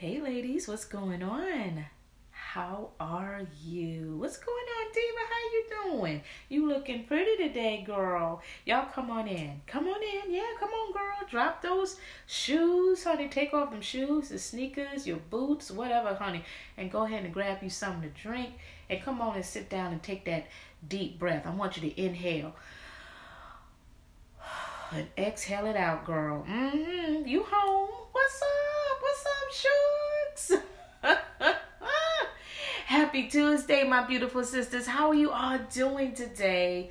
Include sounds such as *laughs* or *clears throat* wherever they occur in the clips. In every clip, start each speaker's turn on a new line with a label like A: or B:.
A: Hey, ladies, what's going on? How are you? What's going on, Diva? How you doing? You looking pretty today, girl. Y'all come on in. Come on in. Yeah, come on, girl. Drop those shoes, honey. Take off them shoes, the sneakers, your boots, whatever, honey. And go ahead and grab you something to drink. And come on and sit down and take that deep breath. I want you to inhale *sighs* and exhale it out, girl. Mm-hmm. You home? What's up? Shooks? *laughs* Happy Tuesday, my beautiful sisters. How are you all doing today?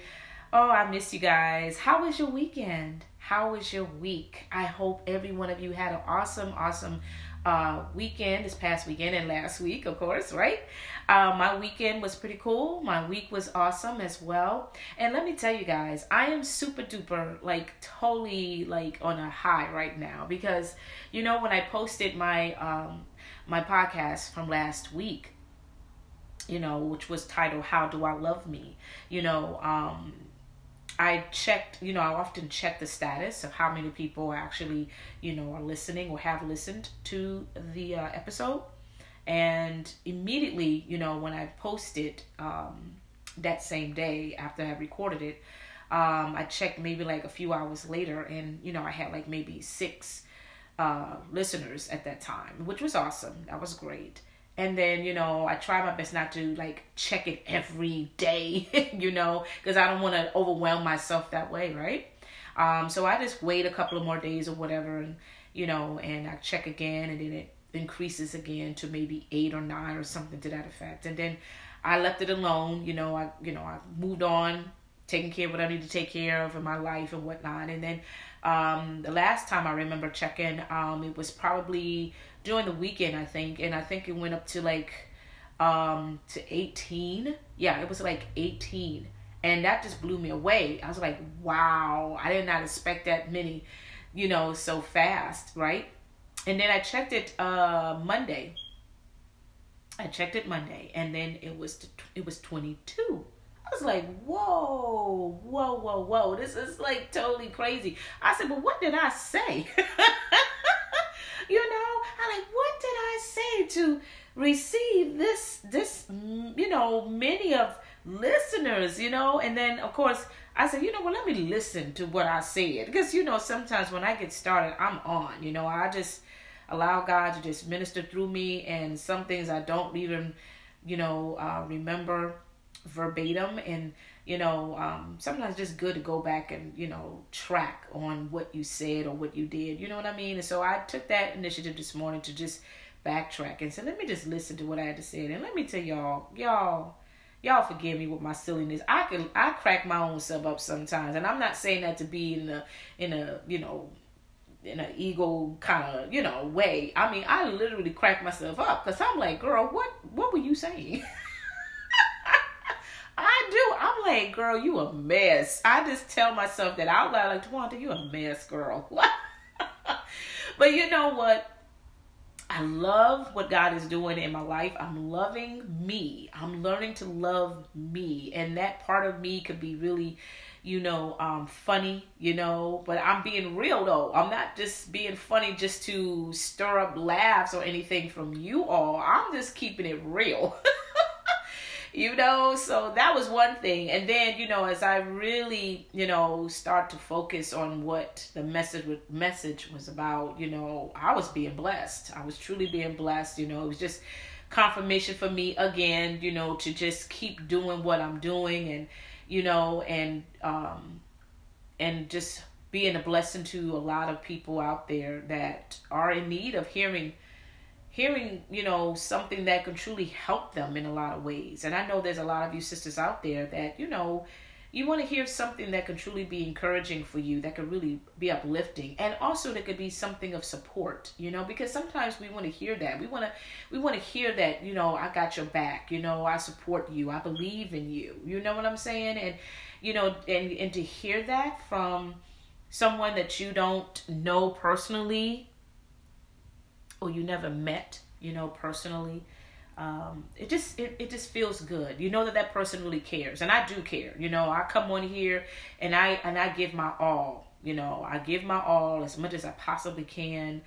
A: Oh, I miss you guys. How was your weekend? How was your week? I hope every one of you had an awesome, awesome uh, weekend this past weekend and last week, of course, right? Uh, my weekend was pretty cool. My week was awesome as well. And let me tell you guys, I am super duper, like, totally, like, on a high right now because, you know, when I posted my, um, my podcast from last week, you know, which was titled How Do I Love Me? You know, um, I checked, you know, I often check the status of how many people actually, you know, are listening or have listened to the uh, episode. And immediately, you know, when I posted um, that same day after I recorded it, um, I checked maybe like a few hours later, and you know, I had like maybe six uh, listeners at that time, which was awesome. That was great and then you know i try my best not to like check it every day *laughs* you know because i don't want to overwhelm myself that way right? Um so i just wait a couple of more days or whatever and you know and i check again and then it increases again to maybe eight or nine or something to that effect. And then i left it alone you know i you know i moved on taking care of what i need to take care of in my life and whatnot. And then um the last time i remember checking um it was probably during the weekend, I think, and I think it went up to like um to 18. Yeah, it was like 18. And that just blew me away. I was like, wow, I did not expect that many, you know, so fast, right? And then I checked it uh Monday. I checked it Monday and then it was it was 22. I was like, whoa, whoa, whoa, whoa. This is like totally crazy. I said, but what did I say? *laughs* you know, I'm like, what did I say to receive this, this, you know, many of listeners, you know? And then, of course, I said, you know well, let me listen to what I said. Because, you know, sometimes when I get started, I'm on, you know, I just allow God to just minister through me. And some things I don't even, you know, uh, remember verbatim. And, you know, um, sometimes it's just good to go back and, you know, track on what you said or what you did. You know what I mean? And so I took that initiative this morning to just backtrack and say, let me just listen to what I had to say. And let me tell y'all, y'all, y'all forgive me with my silliness. I can I crack my own self up sometimes. And I'm not saying that to be in a in a, you know, in an ego kind of, you know, way. I mean, I literally crack myself up because I'm like, girl, what what were you saying? *laughs* I do. I'm like, girl, you a mess. I just tell myself that out loud, like, Twonta, you a mess, girl. *laughs* but you know what? I love what God is doing in my life. I'm loving me. I'm learning to love me. And that part of me could be really, you know, um, funny, you know, but I'm being real though. I'm not just being funny just to stir up laughs or anything from you all. I'm just keeping it real. *laughs* you know? So that was one thing. And then you know as i really you know start to focus on what the message message was about you know i was being blessed. I was truly being blessed you know? It was just confirmation for me again you know to just keep doing what i'm doing and you know and um and just being a blessing to a lot of people out there that are in need of hearing hearing, you know, something that can truly help them in a lot of ways. And I know there's a lot of you sisters out there that, you know, you want to hear something that can truly be encouraging for you, that could really be uplifting, and also that could be something of support, you know, because sometimes we want to hear that. We want to, we want to hear that, you know, I got your back, you know, I support you, I believe in you, you know what I'm saying, and you know, and and to hear that from someone that you don't know personally or you never met, you know, personally, um, it just it, it just feels good. You know that that person really cares, and I do care. You know, I come on here and I and I give my all. You know, I give my all as much as I possibly can,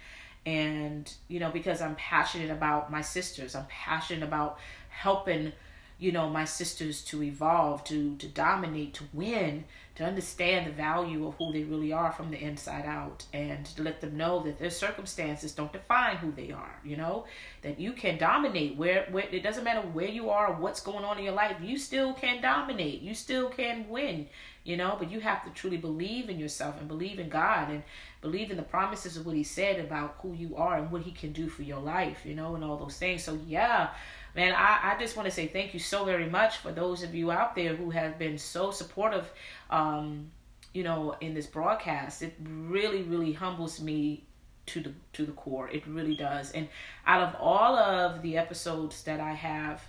A: and you know because i'm passionate about my sisters i'm passionate about helping you know my sisters to evolve to to dominate to win to understand the value of who they really are from the inside out and to let them know that their circumstances don't define who they are you know? That you can dominate where, where it doesn't matter where you are what's going on in your life you still can dominate you still can win you know? But you have to truly believe in yourself and believe in god and believe in the promises of what he said about who you are and what he can do for your life you know and all those things. So yeah man i, I just want to say thank you so very much for those of you out there who have been so supportive um you know in this broadcast it really really humbles me to the to the core it really does and out of all of the episodes that i have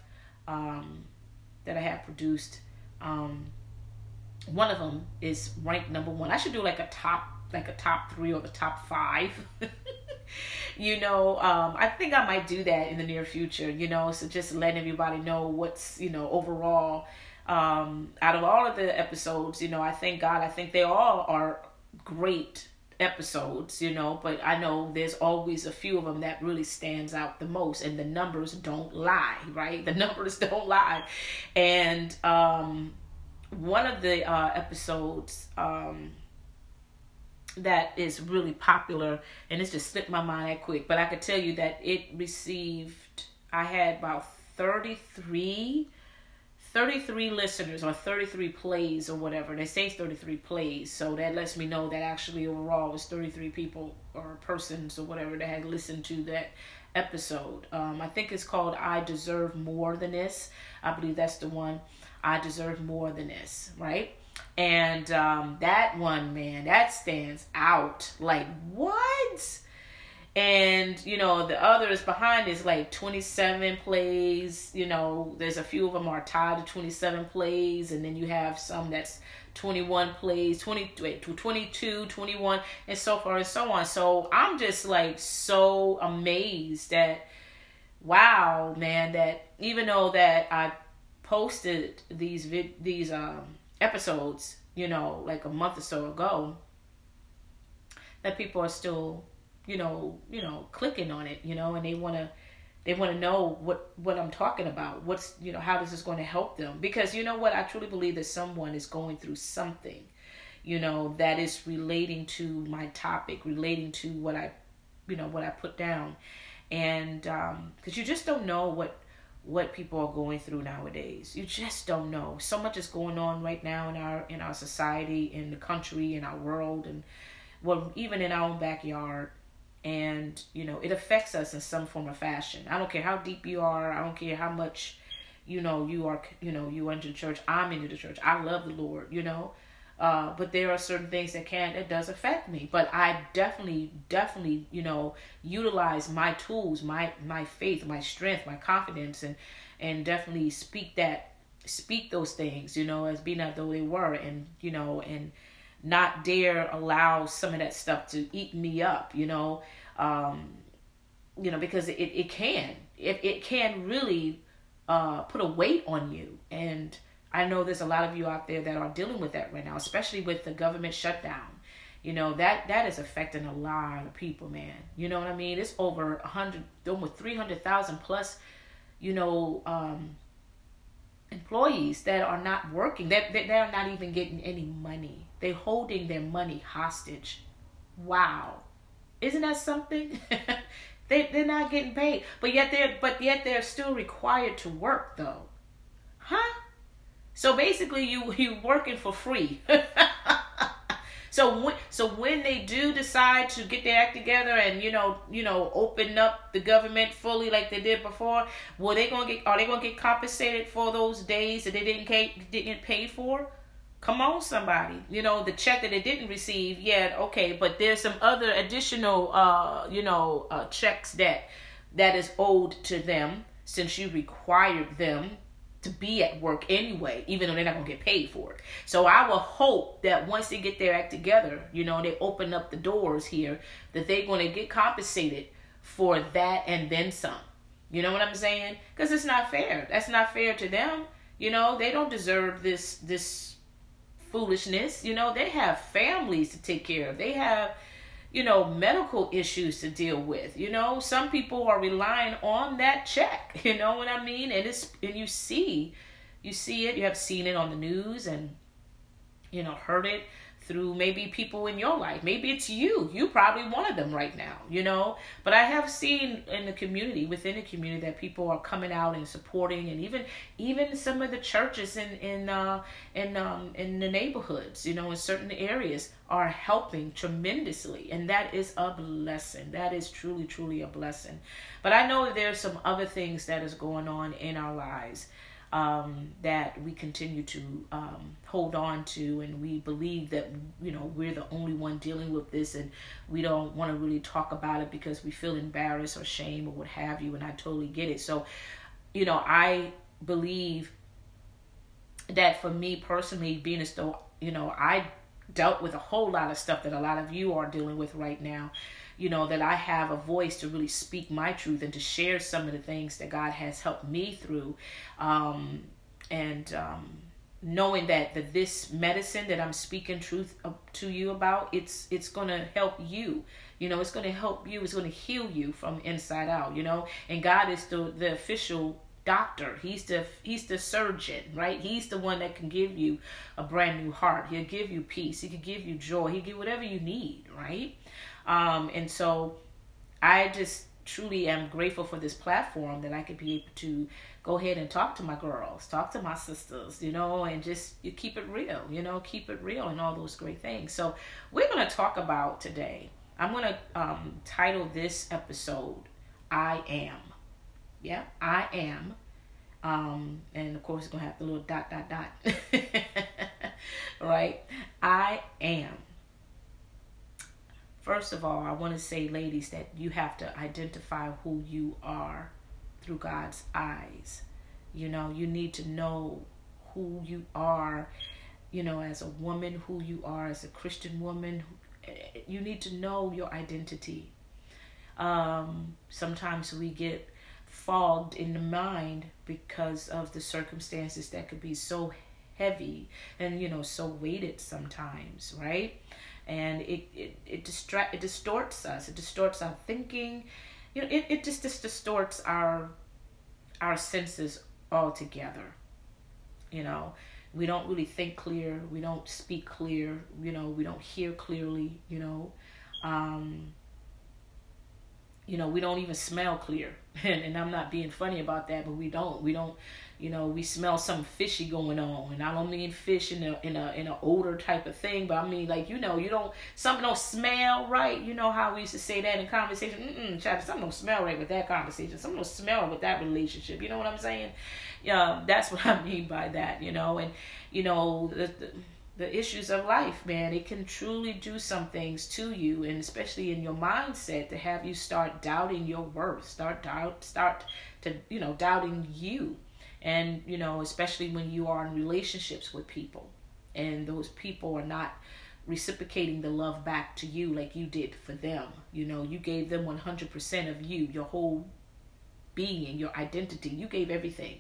A: um that i have produced um one of them is ranked number one. I should do like a top, like a top three or the top five. *laughs* *laughs* you know, um, I think I might do that in the near future. You know, so just letting everybody know what's you know overall. Um, out of all of the episodes, you know, I thank God. I think they all are great episodes, you know, but I know there's always a few of them that really stands out the most and the numbers don't lie, right? The *laughs* numbers don't lie. And um one of the uh, episodes um, that is really popular, and it's just slipped my mind that quick, but I could tell you that it received, I had about 33, 33 listeners or 33 plays or whatever. They say 33 plays, so that lets me know that actually overall was 33 people or persons or whatever that had listened to that episode. Um, I think it's called I Deserve More Than This. I believe that's the one. I deserve more than this, right? And um, that one, man, that stands out. Like, what? And, you know, the others behind is like 27 plays. You know, there's a few of them are tied to 27 plays. And then you have some that's 21 plays, 20, wait, 22, 21, and so far and so on. So I'm just like so amazed that, wow, man, that even though that I posted these vid- these um, episodes, you know, like a month or so ago, that people are still, you know, you know, clicking on it, you know, and they want to they want to know what what I'm talking about. What's you know how this is going to help them. Because you know what? I truly believe that someone is going through something, you know, that is relating to my topic, relating to what I, you know, what I put down, and um um, you just don't know what what people are going through nowadays. You just don't know. So much is going on right now in our in our society, in the country, in our world, and well, even in our own backyard. And you know, it affects us in some form or fashion. I don't care how deep you are. I don't care how much, you know, you are. You know, you into the church. I'm into the church. I love the Lord. You know, uh, but there are certain things that can it does affect me. But I definitely, definitely, you know, utilize my tools, my my faith, my strength, my confidence, and and definitely speak that, speak those things, you know, as being as though they were, and you know, and not dare allow some of that stuff to eat me up, you know, um, you know, because it it can, it it can really uh, put a weight on you and I know there's a lot of you out there that are dealing with that right now, especially with the government shutdown. You know that that is affecting a lot of people, man. You know what I mean? It's over a hundred, almost three hundred thousand plus. You know, um, employees that are not working. That they, they're not even getting any money. They're holding their money hostage. Wow, isn't that something? *laughs* they they're not getting paid, but yet they're but yet they're still required to work though, huh? So basically, you you working for free. *laughs* so when so when they do decide to get their act together and you know you know open up the government fully like they did before, well they gonna get are they gonna get compensated for those days that they didn't pay didn't pay for? Come on, somebody. You know, the check that they didn't receive, yeah, okay, but there's some other additional uh, you know, uh checks that that is owed to them since you required them to be at work anyway, even though they're not gonna get paid for it. So I will hope that once they get their act together, you know, they open up the doors here, that they're gonna get compensated for that and then some. You know what I'm saying? Because it's not fair. That's not fair to them. You know, they don't deserve this this foolishness. You know, they have families to take care of. They have you know, medical issues to deal with. You know, some people are relying on that check. *laughs* You know what I mean? And it's and you see, you see it. You have seen it on the news and you know heard it through maybe people in your life. Maybe it's you. You probably one of them right now, you know. But I have seen in the community, within the community, that people are coming out and supporting, and even even some of the churches in in uh, in um, in the neighborhoods, you know, in certain areas, are helping tremendously, and that is a blessing. That is truly truly a blessing. But I know there's some other things that is going on in our lives um, that we continue to um, hold on to, and we believe that you know we're the only one dealing with this, and we don't want to really talk about it because we feel embarrassed or shame or what have you. And I totally get it. So, you know, I believe that for me personally, being as though you know I dealt with a whole lot of stuff that a lot of you are dealing with right now you know, that I have a voice to really speak my truth and to share some of the things that God has helped me through. Um, and um, knowing that, that this medicine that I'm speaking truth to you about, it's it's to help you. You know, it's to help you. It's to heal you from inside out. You know, and God is the the official doctor he's the he's the surgeon right he's the one that can give you a brand new heart he'll give you peace he can give you joy he give whatever you need right um, and so I just truly am grateful for this platform that I could be able to go ahead and talk to my girls, talk to my sisters, you know, and just you keep it real, you know, keep it real and all those great things. So we're going to talk about today. I'm going to um, title this episode I Am. Yeah, I Am. Um, and of course, it's going to have the little dot, dot, dot. *laughs* right? I am. First of all, I want to say, ladies, that you have to identify who you are through God's eyes. You know, you need to know who you are, you know, as a woman, who you are as a Christian woman. You need to know your identity. Um, sometimes we get fogged in the mind because of the circumstances that could be so heavy and, you know, so weighted sometimes, right? And it it, it distract it distorts us it distorts our thinking. You know it, it just, just distorts our our senses altogether. You know we don't really think clear we don't speak clear you know we don't hear clearly you know. Um you know we don't even smell clear. *laughs* And, and i'm not being funny about that but we don't we don't you know, we smell something fishy going on, and I don't mean fish in a in a in a odor type of thing, but I mean like you know, you don't something don't smell right. You know how we used to say that in conversation. Mm-mm, child, something don't smell right with that conversation. Something don't smell with that relationship. You know what I'm saying? Yeah, that's *laughs* what I mean by that. You know, and you know the, the the issues of life, man. It can truly do some things to you, and especially in your mindset, to have you start doubting your worth, start doubt, start to you know doubting you and you know especially when you are in relationships with people and those people are not reciprocating the love back to you like you did for them. You know you gave them 100% of you your whole being your identity. You gave everything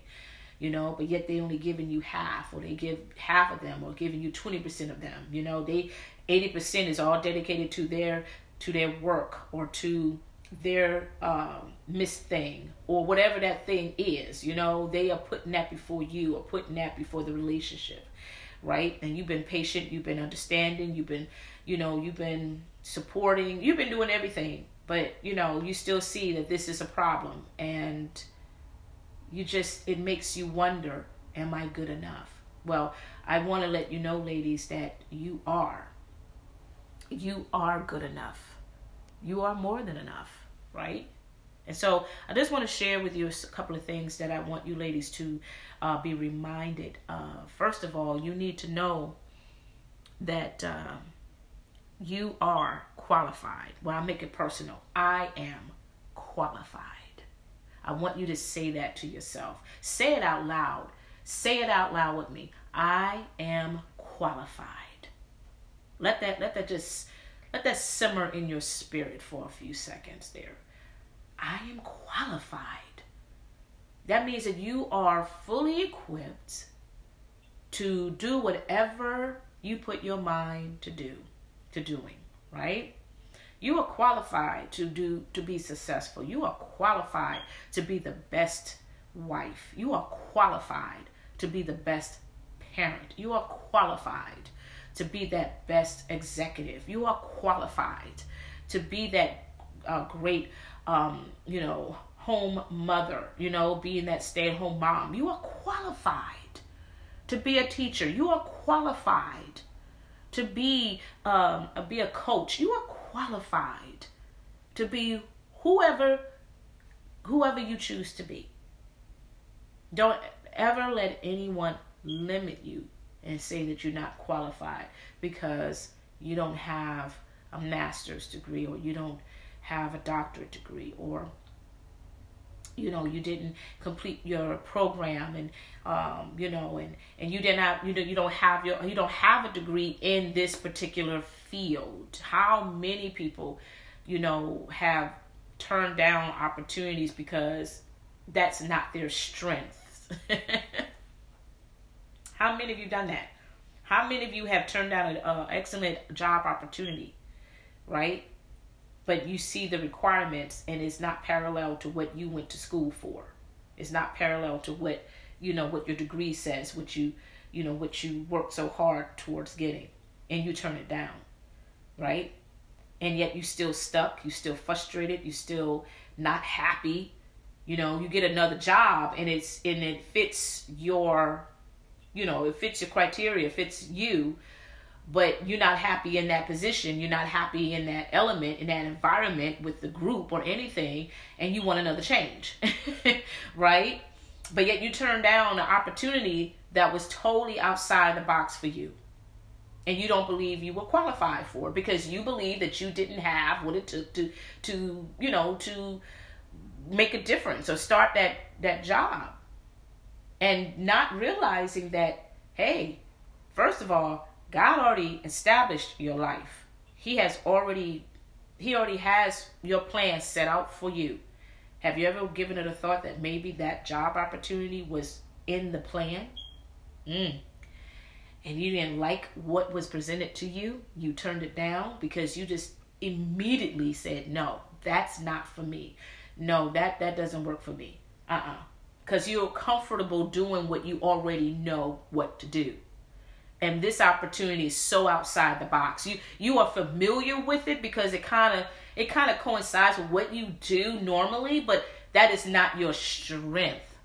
A: you know but yet they only giving you half or they give half of them or giving you 20% of them. You know they 80% is all dedicated to their to their work or to their um, miss thing or whatever that thing is. You know, they are putting that before you or putting that before the relationship, right? And you've been patient, you've been understanding, you've been, you know, you've been supporting, you've been doing everything, but you know, you still see that this is a problem and you just, it makes you wonder, am I good enough? Well, I want to let you know, ladies, that you are. You are good enough. You are more than enough right? And so I just want to share with you a couple of things that I want you ladies to uh, be reminded. Uh, first of all, you need to know that uh, you are qualified. Well, I'll make it personal. I am qualified. I want you to say that to yourself. Say it out loud. Say it out loud with me. I am qualified. Let that let that just let that simmer in your spirit for a few seconds there. I am qualified. That means that you are fully equipped to do whatever you put your mind to do, to doing, right? You are qualified to do to be successful. You are qualified to be the best wife. You are qualified to be the best parent. You are qualified to be that best executive. You are qualified to be that uh, great, um, you know, home mother, you know, being that stay at home mom. You are qualified to be a teacher. You are qualified to be um, be a coach. You are qualified to be whoever whoever you choose to be. Don't ever let anyone limit you and say that you're not qualified because you don't have a master's degree or you don't have a doctorate degree or you know you didn't complete your program and um, you know and and you didn't have you know you don't have your you don't have a degree in this particular field. How many people you know have turned down opportunities because that's not their strength? *laughs* How many of you done that? How many of you have turned down an excellent job opportunity right but you see the requirements and it's not parallel to what you went to school for. It's not parallel to what you know what your degree says what you you know what you work so hard towards getting and you turn it down right? And yet you still stuck you still frustrated you still not happy. You know you get another job and it's and it fits your you know it fits your criteria fits you but you're not happy in that position. You're not happy in that element in that environment with the group or anything and you want another change *laughs* right? But yet you turn down an opportunity that was totally outside the box for you and you don't believe you were qualified for because you believe that you didn't have what it took to to you know to make a difference or start that that job. And not realizing that hey first of all God already established your life. He has already he already has your plan set out for you. Have you ever given it a thought that maybe that job opportunity was in the plan? Mm. And you didn't like what was presented to you? You turned it down because you just immediately said, "No, that's not for me. No, that that doesn't work for me." Uh-uh. Cuz you're comfortable doing what you already know what to do and this opportunity is so outside the box. You you are familiar with it because it kind of it kind of coincides with what you do normally, but that is not your strength.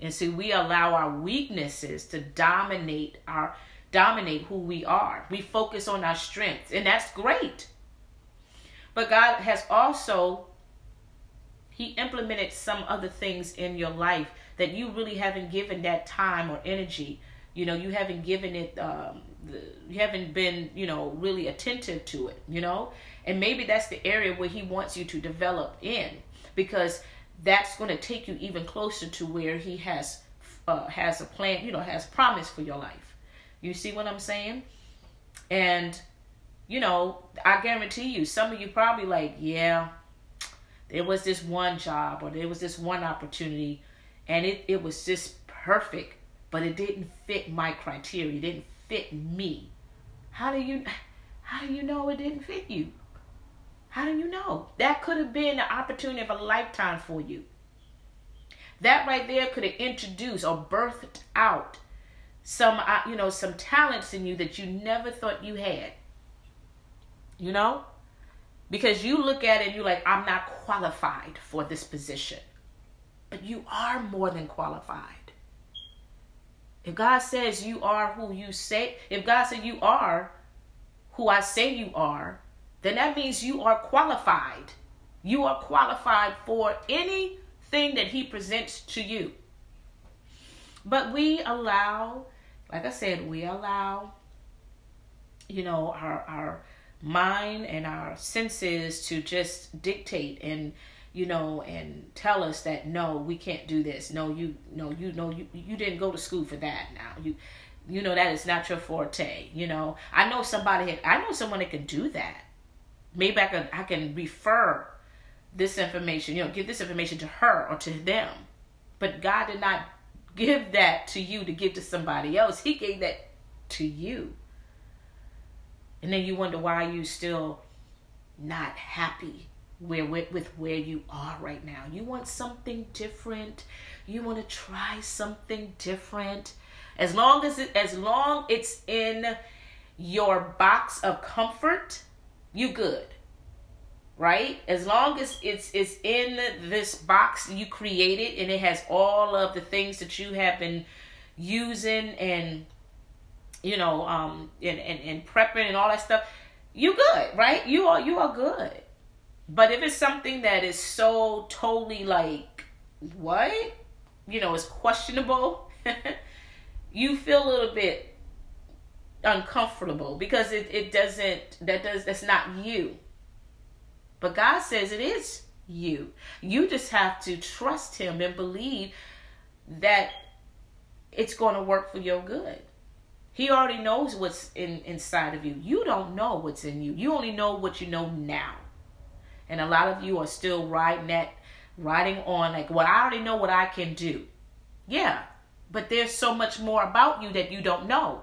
A: And see, we allow our weaknesses to dominate our dominate who we are. We focus on our strengths, and that's great. But God has also he implemented some other things in your life that you really haven't given that time or energy you know you haven't given it um, you haven't been you know really attentive to it you know? And maybe that's the area where he wants you to develop in because that's going to take you even closer to where he has uh, has a plan you know has promise for your life. You see what i'm saying? And you know i guarantee you some of you probably like yeah there was this one job or there was this one opportunity and it, it was just perfect but it didn't fit my criteria. It didn't fit me. How do you how do you know it didn't fit you? How do you know? That could have been the opportunity of a lifetime for you. That right there could have introduced or birthed out some uh, you know some talents in you that you never thought you had. You know? Because you look at it and you're like I'm not qualified for this position. But you are more than qualified. If God says you are who you say, if God said you are who I say you are, then that means you are qualified. You are qualified for anything that He presents to you. But we allow, like I said, we allow, you know, our our mind and our senses to just dictate and you know, and tell us that no, we can't do this. No, you no, you know you you didn't go to school for that now. You you know that is not your forte. You know, I know somebody I know someone that can do that. Maybe I can I can refer this information, you know, give this information to her or to them. But God did not give that to you to give to somebody else. He gave that to you. And then you wonder why you still not happy where with, with where you are right now. You want something different. You want to try something different. As long as it as long it's in your box of comfort, you good. Right? As long as it's it's in this box you created and it has all of the things that you have been using and you know um and, and, and prepping and all that stuff, you good, right? You are you are good. But if it's something that is so totally like what? You know, it's questionable, *laughs* you feel a little bit uncomfortable because it, it doesn't that does that's not you. But God says it is you. You just have to trust him and believe that it's going to work for your good. He already knows what's in inside of you. You don't know what's in you. You only know what you know now. And a lot of you are still riding that riding on like well I already know what I can do. Yeah. But there's so much more about you that you don't know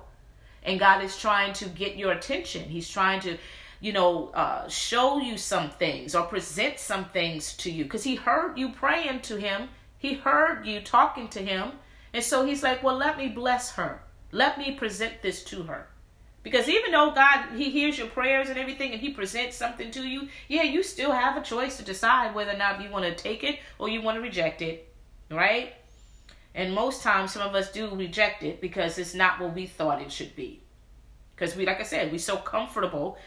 A: and God is trying to get your attention. He's trying to, you know, uh, show you some things or present some things to you because He heard you praying to Him. He heard you talking to Him. And so He's like, well, let me bless her. Let me present this to her. Because even though God, He hears your prayers and everything and He presents something to you, yeah, you still have a choice to decide whether or not you want to take it or you want to reject it. Right? And most times, some of us do reject it because it's not what we thought it should be. Because we, like I said, we're so comfortable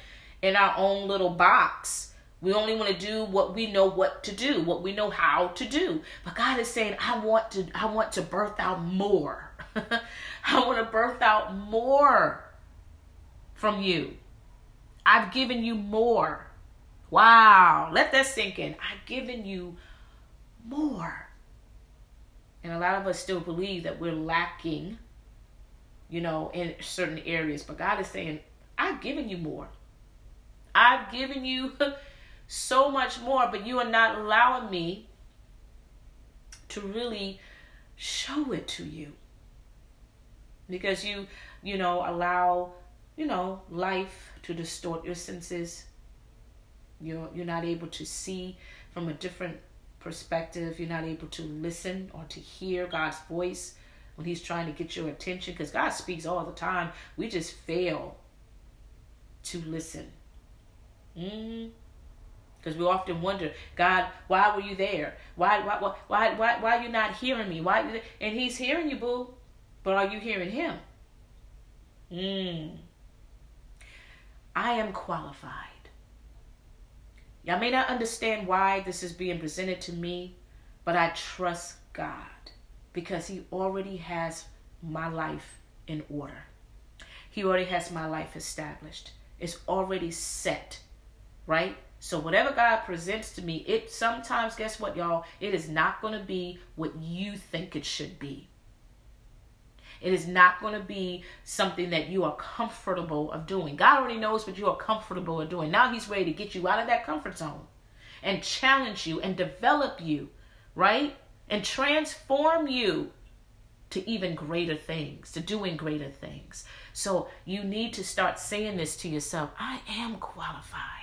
A: in our own little box. We only want to do what we know what to do, what we know how to do. But God is saying, I want to, I want to birth out more. *laughs* I want to birth out more from you. I've given you more. Wow. Let that sink in. I've given you more. And a lot of us still believe that we're lacking, you know, in certain areas. But God is saying, I've given you more. I've given you *laughs* so much more, but you are not allowing me to really show it to you. Because you, you know, allow, you know, life to distort your senses. You're you're not able to see from a different perspective. You're not able to listen or to hear God's voice when He's trying to get your attention because God speaks all the time. We just fail to listen. Mm-hmm because we often wonder, God, why were you there? Why, why, why, why, why, why are you not hearing me? Why? And He's hearing you, boo, but are you hearing Him? Mm. I am qualified. Y'all may not understand why this is being presented to me, but I trust God because He already has my life in order. He already has my life established. It's already set, right? So whatever God presents to me, it sometimes guess what y'all, it is not going to be what you think it should be. It is not going to be something that you are comfortable of doing. God already knows what you are comfortable of doing. Now He's ready to get you out of that comfort zone and challenge you and develop you, right? And transform you to even greater things, to doing greater things. So you need to start saying this to yourself I am qualified.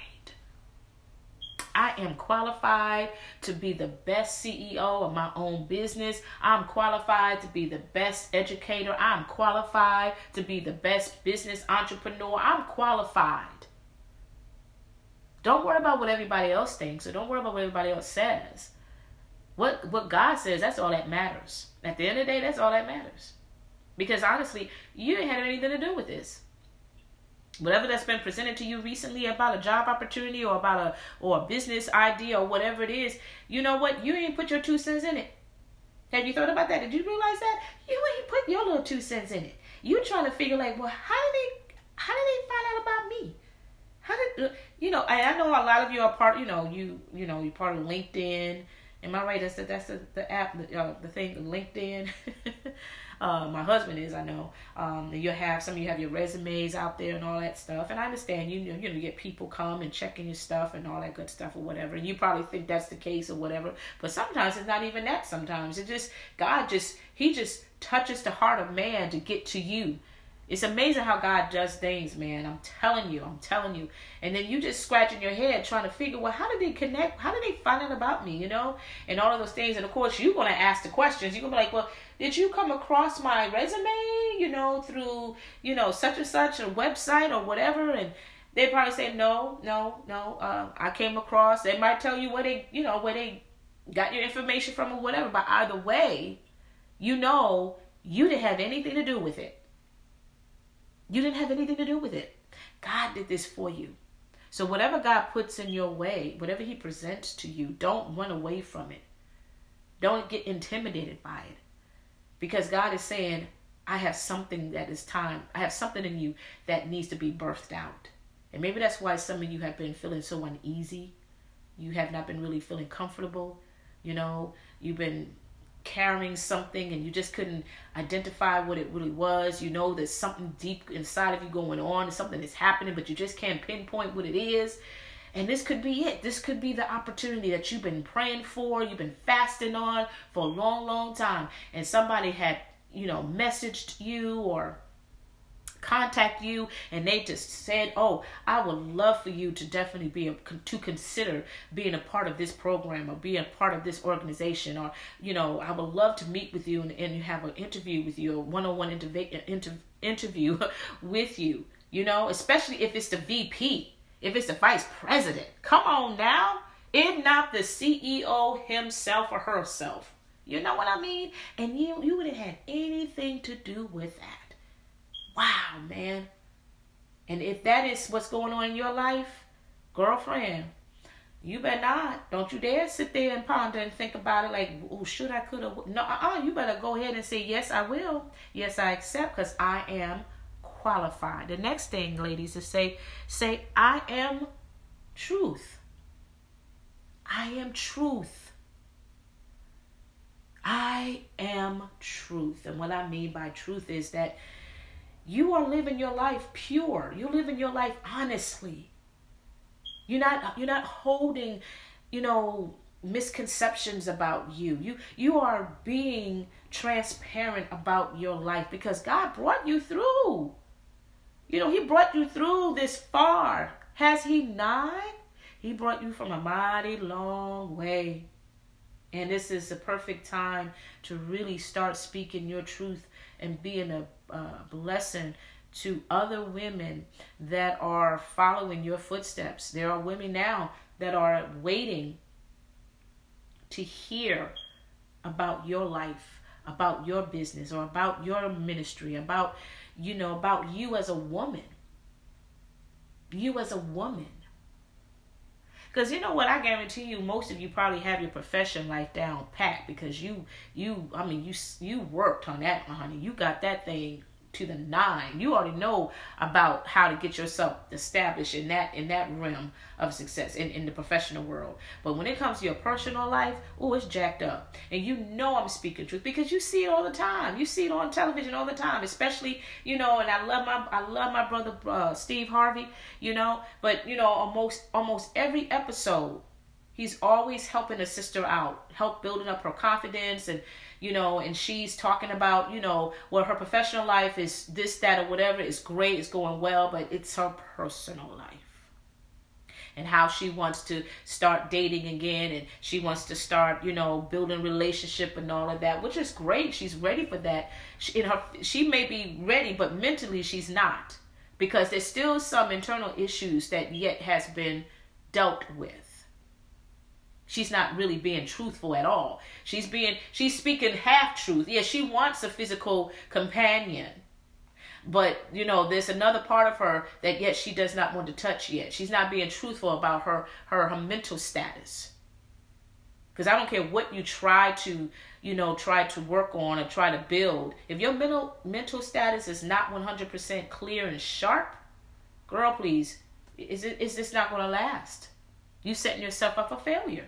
A: I am qualified to be the best CEO of my own business. I'm qualified to be the best educator. I'm qualified to be the best business entrepreneur. I'm qualified. Don't worry about what everybody else thinks or don't worry about what everybody else says. What what God says, that's all that matters. At the end of the day, that's all that matters. Because honestly, you ain't had anything to do with this whatever that's been presented to you recently about a job opportunity or about a or a business idea or whatever it is, you know what? You ain't put your two cents in it. Have you thought about that? Did you realize that? You ain't put your little two cents in it. You trying to figure like, well, how did they how did they find out about me? How did you know? I, I know a lot of you are part. You know, you you know you're part of LinkedIn. Am I right? That's the that's the, the app, the, uh, the thing, LinkedIn. *laughs* Uh, my husband is, I know. Um, you have some of you have your resumes out there and all that stuff. And I understand you you know you get people come and checking your stuff and all that good stuff or whatever. And you probably think that's the case or whatever. But sometimes it's not even that. Sometimes it just God just He just touches the heart of man to get to you It's amazing how God does things, man. I'm telling you, I'm telling you. And then you just scratching your head trying to figure, well, how did they connect? How did they find out about me, you know? And all of those things. And of course, you're to ask the questions. You're to be like, well, did you come across my resume, you know, through, you know, such and such a website or whatever? And they probably say, no, no, no. Uh, I came across. They might tell you where they, you know, where they got your information from or whatever. But either way, you know, you didn't have anything to do with it you didn't have anything to do with it. God did this for you. So, whatever God puts in your way, whatever He presents to you, don't run away from it. Don't get intimidated by it. Because God is saying, I have something that is time, I have something in you that needs to be birthed out. And maybe that's why some of you have been feeling so uneasy. You have not been really feeling comfortable. You know, you've been carrying something and you just couldn't identify what it really was. You know there's something deep inside of you going on, something that's happening, but you just can't pinpoint what it is. And this could be it. This could be the opportunity that you've been praying for, you've been fasting on for a long, long time. And somebody had, you know, messaged you or contact you and they just said, "Oh, I would love for you to definitely be a, to consider being a part of this program or being a part of this organization or you know, I would love to meet with you and, and have an interview with you, a one-on-one interv- inter- interview *laughs* with you, you know, especially if it's the VP, if it's the vice president. Come on now. If not the CEO himself or herself. You know what I mean? And you you wouldn't have anything to do with that. Wow, man. And if that is what's going on in your life, girlfriend, you better not. Don't you dare sit there and ponder and think about it like, oh, should I, could have. No, uh-uh. You better go ahead and say, yes, I will. Yes, I accept because I am qualified. The next thing, ladies, is say, say, I am truth. I am truth. I am truth. And what I mean by truth is that you are living your life pure. You're living your life honestly. You're not you're not holding, you know, misconceptions about you. You you are being transparent about your life because God brought you through. You know, he brought you through this far. Has he not? He brought you from a mighty long way. And this is the perfect time to really start speaking your truth and being a uh, blessing to other women that are following your footsteps. There are women now that are waiting to hear about your life, about your business, or about your ministry, about, you know, about you as a woman. You as a woman. Because you know what, I guarantee you, most of you probably have your profession life down pat because you, you, I mean, you, you worked on that, honey. You got that thing to the nine. You already know about how to get yourself established in that in that realm of success in, in the professional world. But when it comes to your personal life, oh, it's jacked up. And you know I'm speaking truth because you see it all the time. You see it on television all the time, especially you know. And I love my I love my brother uh, Steve Harvey, you know. But you know, almost almost every episode, he's always helping a sister out, help building up her confidence and you know, and she's talking about, you know, well, her professional life is this, that, or whatever. It's great, it's going well, but it's her personal life. And how she wants to start dating again and she wants to start, you know, building relationship and all of that, which is great. She's ready for that. She, in her, she may be ready, but mentally she's not because there's still some internal issues that yet has been dealt with she's not really being truthful at all. She's being she's speaking half truth. Yeah she wants a physical companion. But you know there's another part of her that yet she does not want to touch yet. She's not being truthful about her her, her mental status. Because i don't care what you try to you know try to work on or try to build. If your mental mental status is not 100% clear and sharp girl please is it is this not going to last? You setting yourself up for failure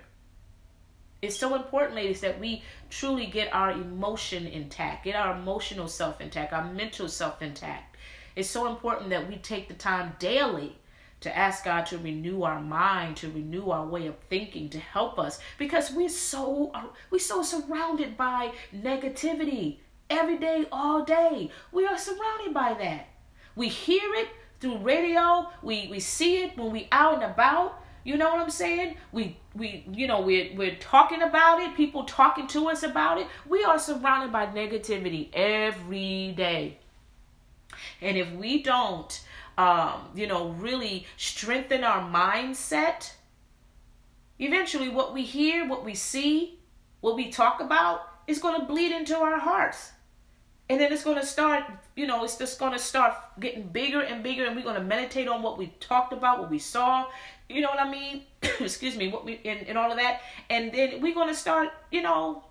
A: it's so important, ladies, that we truly get our emotion intact, get our emotional self intact, our mental self intact. It's so important that we take the time daily to ask God to renew our mind, to renew our way of thinking, to help us because we're so uh, we're so surrounded by negativity. every day, all day. We are surrounded by that. We hear it through radio. We we see it when we out and about. You know what I'm saying? We we you know we're we're talking about it. People talking to us about it. We are surrounded by negativity every day. And if we don't um, you know, really strengthen our mindset, eventually what we hear, what we see, what we talk about is going to bleed into our hearts. And then it's going to start, you know, it's just going to start getting bigger and bigger, and we're going to meditate on what we talked about, what we saw, you know what I mean? *clears throat* Excuse me, what we and, and all of that. And then we're to start, you know,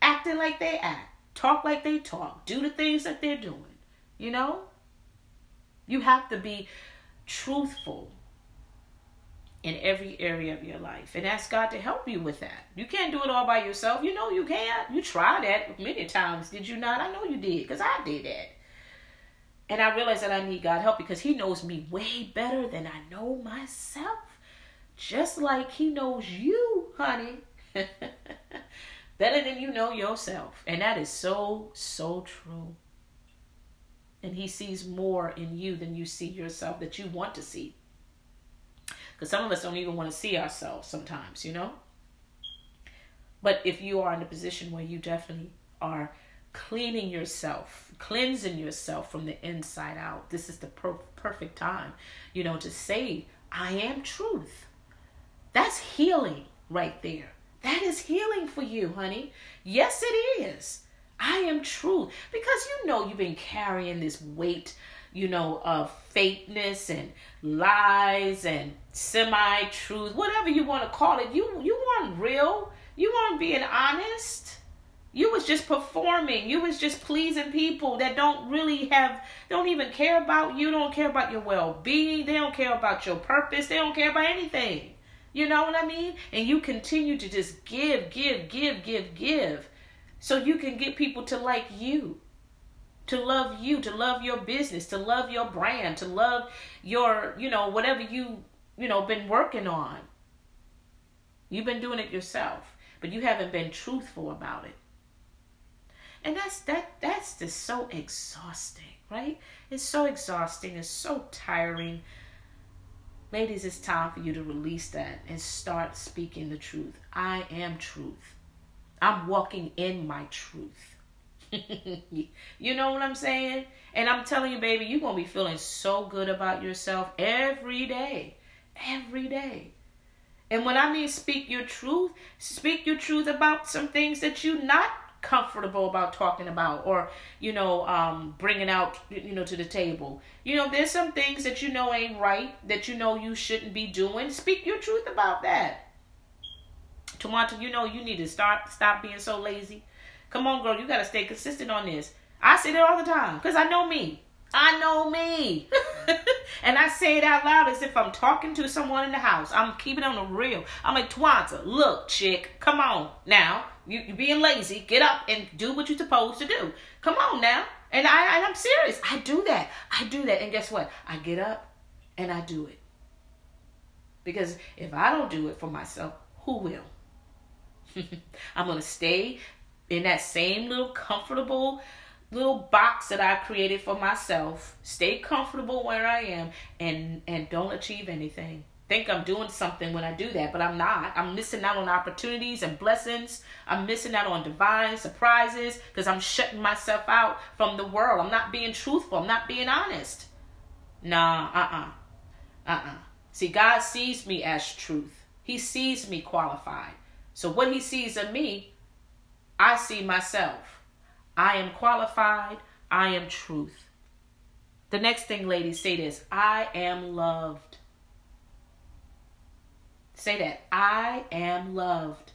A: acting like they act, talk like they talk, do the things that they're doing, you know? You have to be truthful in every area of your life and ask God to help you with that. You can't do it all by yourself. You know you can't. You tried that many times, did you not? I know you did because I did that. And I realized that I need God help because He knows me way better than I know myself. Just like He knows you, honey. *laughs* better than you know yourself. And that is so, so true and he sees more in you than you see yourself that you want to see. Because some of us don't even want to see ourselves sometimes, you know? But if you are in a position where you definitely are cleaning yourself, cleansing yourself from the inside out, this is the per- perfect time, you know, to say, I am truth. That's healing right there. That is healing for you, honey. Yes, it is. I am true. Because you know you've been carrying this weight, you know, of fakeness and lies and semi truth, whatever you want to call it. You you weren't real. You weren't being honest. You was just performing. You was just pleasing people that don't really have don't even care about you, don't care about your well-being, they don't care about your purpose, they don't care about anything. You know what I mean? And you continue to just give, give, give, give, give. So you can get people to like you to love you to love your business to love your brand to love your you know whatever you you know been working on. You've been doing it yourself but you haven't been truthful about it. And that's that that's just so exhausting right? It's so exhausting. It's so tiring ladies it's time for you to release that and start speaking the truth i am truth I'm walking in my truth. *laughs* you know what I'm saying? And I'm telling you, baby, you're going to be feeling so good about yourself every day. Every day. And when I mean speak your truth, speak your truth about some things that you're not comfortable about talking about or you know um bringing out you know to the table you know there's some things that you know ain't right that you know you shouldn't be doing speak your truth about that Twonta, you know you need to start stop being so lazy. Come on, girl, you gotta stay consistent on this. I say that all the time because I know me. I know me. *laughs* and I say it out loud as if I'm talking to someone in the house. I'm keeping on the real. I'm like, Twonta, look, chick, come on now. You, you being lazy. Get up and do what you're supposed to do. Come on now. And I and I'm serious. I do that. I do that. And guess what? I get up and I do it. Because if I don't do it for myself, who will? *laughs* I'm going to stay in that same little comfortable little box that I created for myself. Stay comfortable where I am and and don't achieve anything. Think I'm doing something when I do that, but I'm not. I'm missing out on opportunities and blessings. I'm missing out on divine surprises because I'm shutting myself out from the world. I'm not being truthful. I'm not being honest. Nah, uh-uh. Uh-uh. See, God sees me as truth. He sees me qualified. So what he sees in me, I see myself. I am qualified. I am truth. The next thing, ladies, say this I am loved. Say that. I am loved.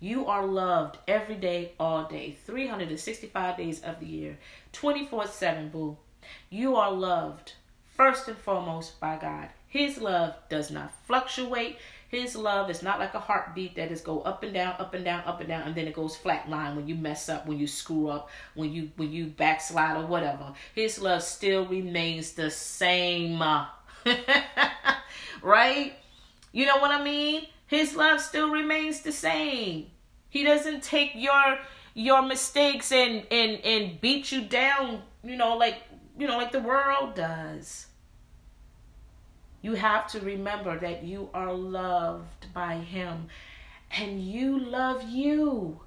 A: You are loved every day, all day, 365 days of the year, 24 7, boo. You are loved first and foremost by God. His love does not fluctuate. His love is not like a heartbeat that is go up and down, up and down, up and down, and then it goes flat line when you mess up, when you screw up, when you when you backslide or whatever. His love still remains the same. *laughs* right? You know what I mean? His love still remains the same. He doesn't take your your mistakes and and and beat you down, you know, like you know, like the world does. You have to remember that you are loved by him and you love you.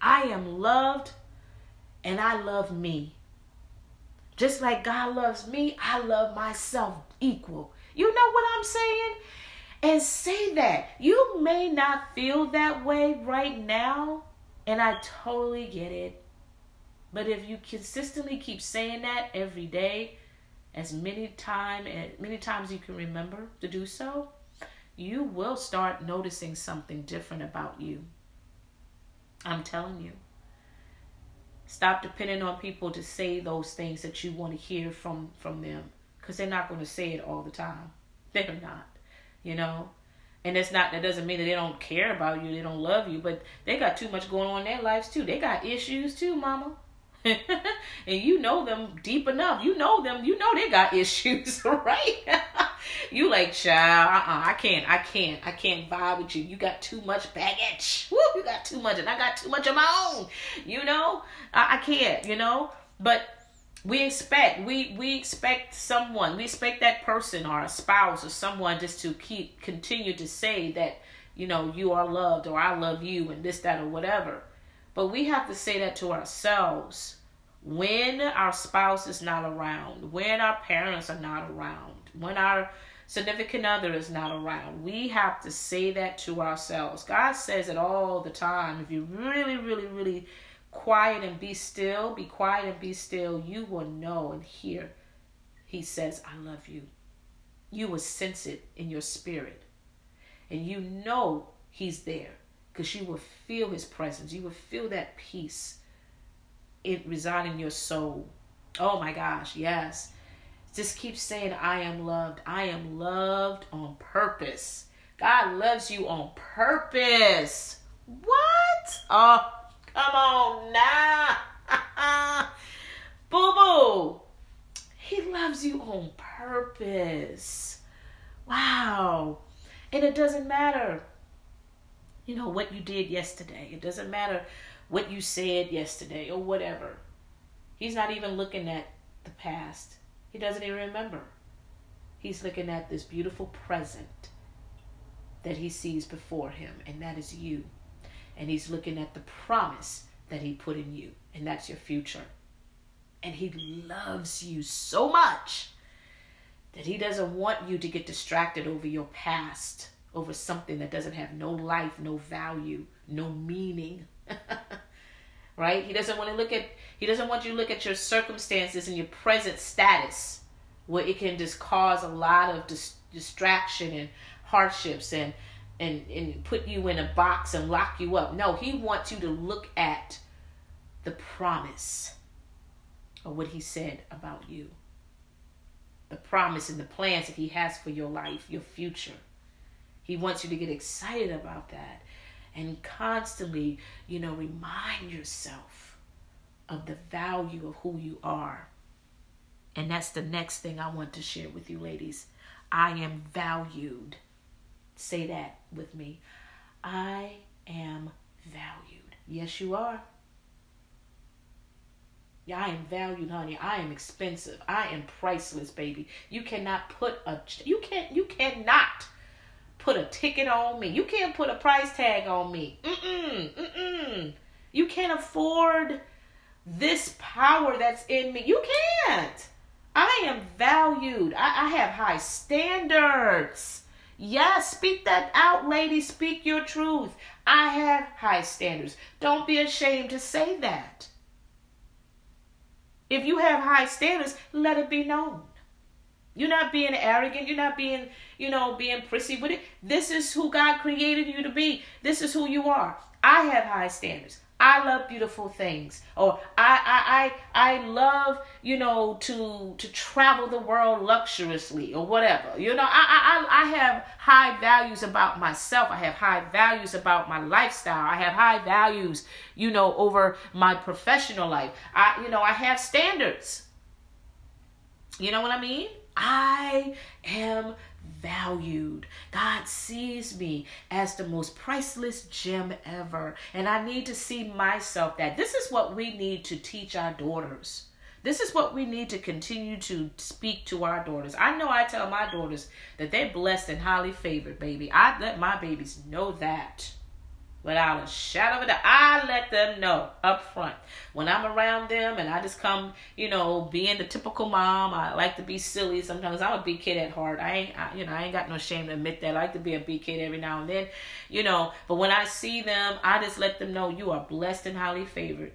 A: I am loved and I love me. Just like God loves me, I love myself equal. You know what I'm saying? And say that. You may not feel that way right now, and I totally get it. But if you consistently keep saying that every day, as many time as many times you can remember to do so, you will start noticing something different about you. I'm telling you. Stop depending on people to say those things that you want to hear from from them because they're not going to say it all the time. They're not, you know. And it's not that doesn't mean that they don't care about you, they don't love you, but they got too much going on in their lives too. They got issues too, mama. *laughs* and you know them deep enough. You know them. You know they got *laughs* issues, right? *laughs* you like, child, uh-uh, I can't, I can't, I can't vibe with you. You got too much baggage. Woo, you got too much, and I got too much of my own. You know, I, I can't. You know, but we expect we we expect someone we expect that person or a spouse or someone just to keep continue to say that you know you are loved or i love you and this that or whatever but we have to say that to ourselves when our spouse is not around, when our parents are not around, when our significant other is not around. We have to say that to ourselves. God says it all the time. If you really, really, really quiet and be still, be quiet and be still, you will know and hear. He says, I love you. You will sense it in your spirit. And you know He's there because you will feel his presence. You will feel that peace it reside in your soul. Oh my gosh, yes. Just keep saying, I am loved. I am loved on purpose. God loves you on purpose. What? Oh, come on now. *laughs* boo boo. He loves you on purpose. Wow. And it doesn't matter you know, what you did yesterday. It doesn't matter what you said yesterday or whatever. He's not even looking at the past. He doesn't even remember. He's looking at this beautiful present that he sees before him, and that is you. And he's looking at the promise that he put in you, and that's your future. And he loves you so much that he doesn't want you to get distracted over your past over something that doesn't have no life, no value, no meaning. *laughs* right? He doesn't want to look at he doesn't want you to look at your circumstances and your present status where it can just cause a lot of dis- distraction and hardships and and and put you in a box and lock you up. No, he wants you to look at the promise of what he said about you. The promise and the plans that he has for your life, your future. He wants you to get excited about that and constantly, you know, remind yourself of the value of who you are. And that's the next thing I want to share with you, ladies. I am valued. Say that with me. I am valued. Yes, you are. Yeah, I am valued, honey. I am expensive. I am priceless, baby. You cannot put a you can't you cannot put a ticket on me. You can't put a price tag on me. Mm-mm, mm-mm. You can't afford this power that's in me. You can't. I am valued. I, I have high standards. Yes, speak that out, lady. Speak your truth. I have high standards. Don't be ashamed to say that. If you have high standards, let it be known. You're not being arrogant. You're not being, you know, being prissy with it. This is who God created you to be. This is who you are. I have high standards. I love beautiful things. Or I I I I love, you know, to to travel the world luxuriously or whatever. You know, I I I have high values about myself. I have high values about my lifestyle. I have high values, you know, over my professional life. I you know, I have standards. You know what I mean? I am valued. God sees me as the most priceless gem ever. And I need to see myself that. This is what we need to teach our daughters. This is what we need to continue to speak to our daughters. I know I tell my daughters that they're blessed and highly favored, baby. I let my babies know that without a shadow of a doubt. I let them know up front when I'm around them, and I just come, you know, being the typical mom. I like to be silly sometimes. I'm a big kid at heart. I ain't, I, you know, I ain't got no shame to admit that. I like to be a big kid every now and then, you know. But when I see them, I just let them know you are blessed and highly favored.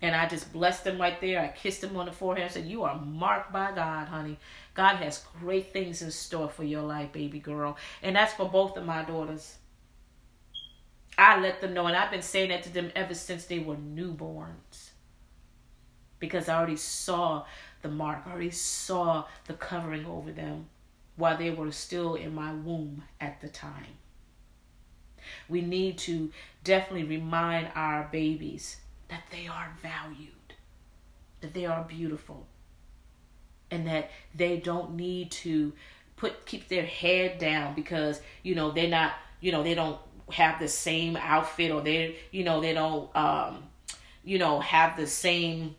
A: And I just blessed them right there. I kissed them on the forehead and said, You are marked by God, honey. God has great things in store for your life, baby girl. And that's for both of my daughters. I let them know, and I've been saying that to them ever since they were newborns. Because I already saw the mark, I already saw the covering over them while they were still in my womb at the time. We need to definitely remind our babies that they are valued, that they are beautiful, and that they don't need to put keep their head down because you know they're not you know they don't have the same outfit or they you know they don't um you know have the same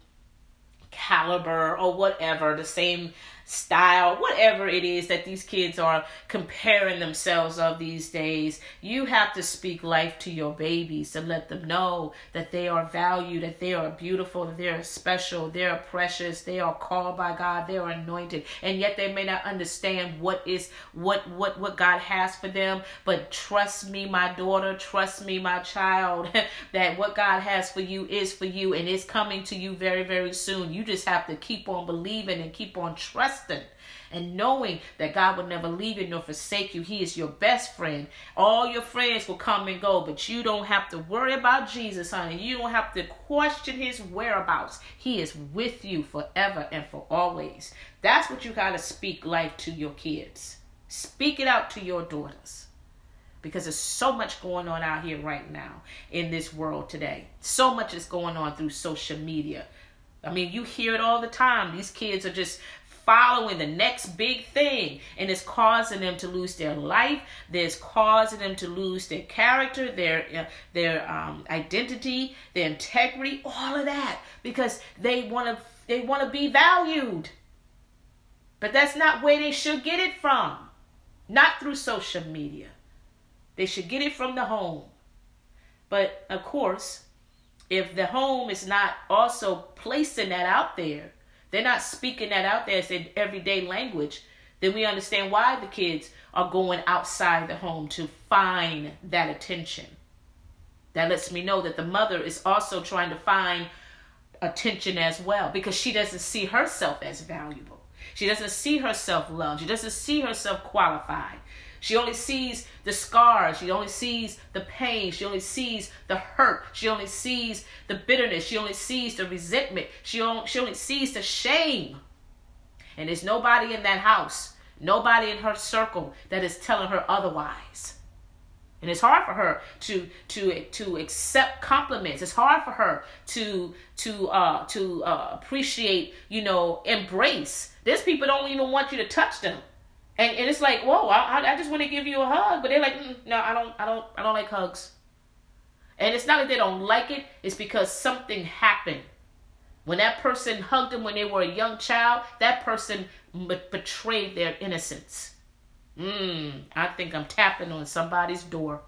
A: caliber or whatever the same style, whatever it is that these kids are comparing themselves of these days. You have to speak life to your babies to let them know that they are valued, that they are beautiful, that they are special, they are precious, they are called by God, they are anointed. And yet they may not understand what is what what what God has for them, but trust me, my daughter, trust me, my child, *laughs* that what God has for you is for you and it's coming to you very very soon. You just have to keep on believing and keep on trusting trusting and knowing that God will never leave you nor forsake you. He is your best friend. All your friends will come and go, but you don't have to worry about Jesus, honey. You don't have to question his whereabouts. He is with you forever and for always. That's what you got to speak life to your kids. Speak it out to your daughters. Because there's so much going on out here right now in this world today. So much is going on through social media. I mean, you hear it all the time. These kids are just following the next big thing. And it's causing them to lose their life. There's causing them to lose their character their uh, their um, identity their integrity all of that. Because they want to they want to be valued. But that's not where they should get it from. Not through social media. They should get it from the home. But of course if the home is not also placing that out there they're not speaking that out there as in everyday language, then we understand why the kids are going outside the home to find that attention. That lets me know that the mother is also trying to find attention as well because she doesn't see herself as valuable. She doesn't see herself loved. She doesn't see herself qualified. She only sees the scars. She only sees the pain. She only sees the hurt. She only sees the bitterness. She only sees the resentment. She only, she only sees the shame. And there's nobody in that house, nobody in her circle that is telling her otherwise. And it's hard for her to to to accept compliments. It's hard for her to to uh to uh, appreciate, you know, embrace. There's people don't even want you to touch them. And, and it's like, whoa, I, I just want to give you a hug, but they're like, mm, no, I don't, I don't, I don't like hugs. And it's not that they don't like it; it's because something happened. When that person hugged them when they were a young child, that person betrayed their innocence. Mmm, I think I'm tapping on somebody's door.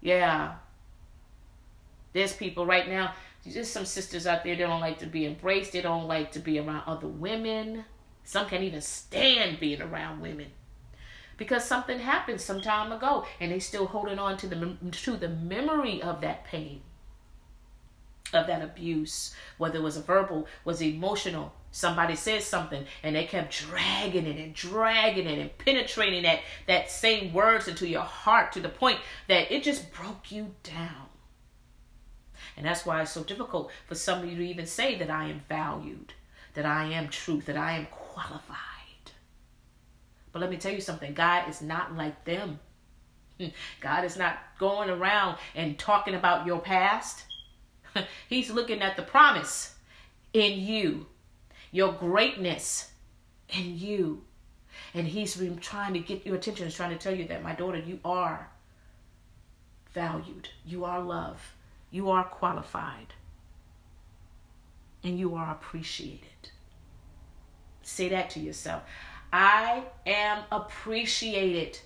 A: Yeah. There's people right now, there's some sisters out there, they don't like to be embraced, they don't like to be around other women. Some can't even stand being around women. Because something happened some time ago and they still holding on to the to the memory of that pain of that abuse whether it was verbal was emotional. Somebody said something and they kept dragging it and dragging it and penetrating that that same words into your heart to the point that it just broke you down. And that's why it's so difficult for somebody to even say that i am valued that i am truth that i am qualified. But let me tell you something God is not like them. *laughs* God is not going around and talking about your past. *laughs* He's looking at the promise in you, your greatness in you. And he's trying to get your attention, he's trying to tell you that, my daughter, you are valued, you are loved, you are qualified, and you are appreciated. Say that to yourself. I am appreciated.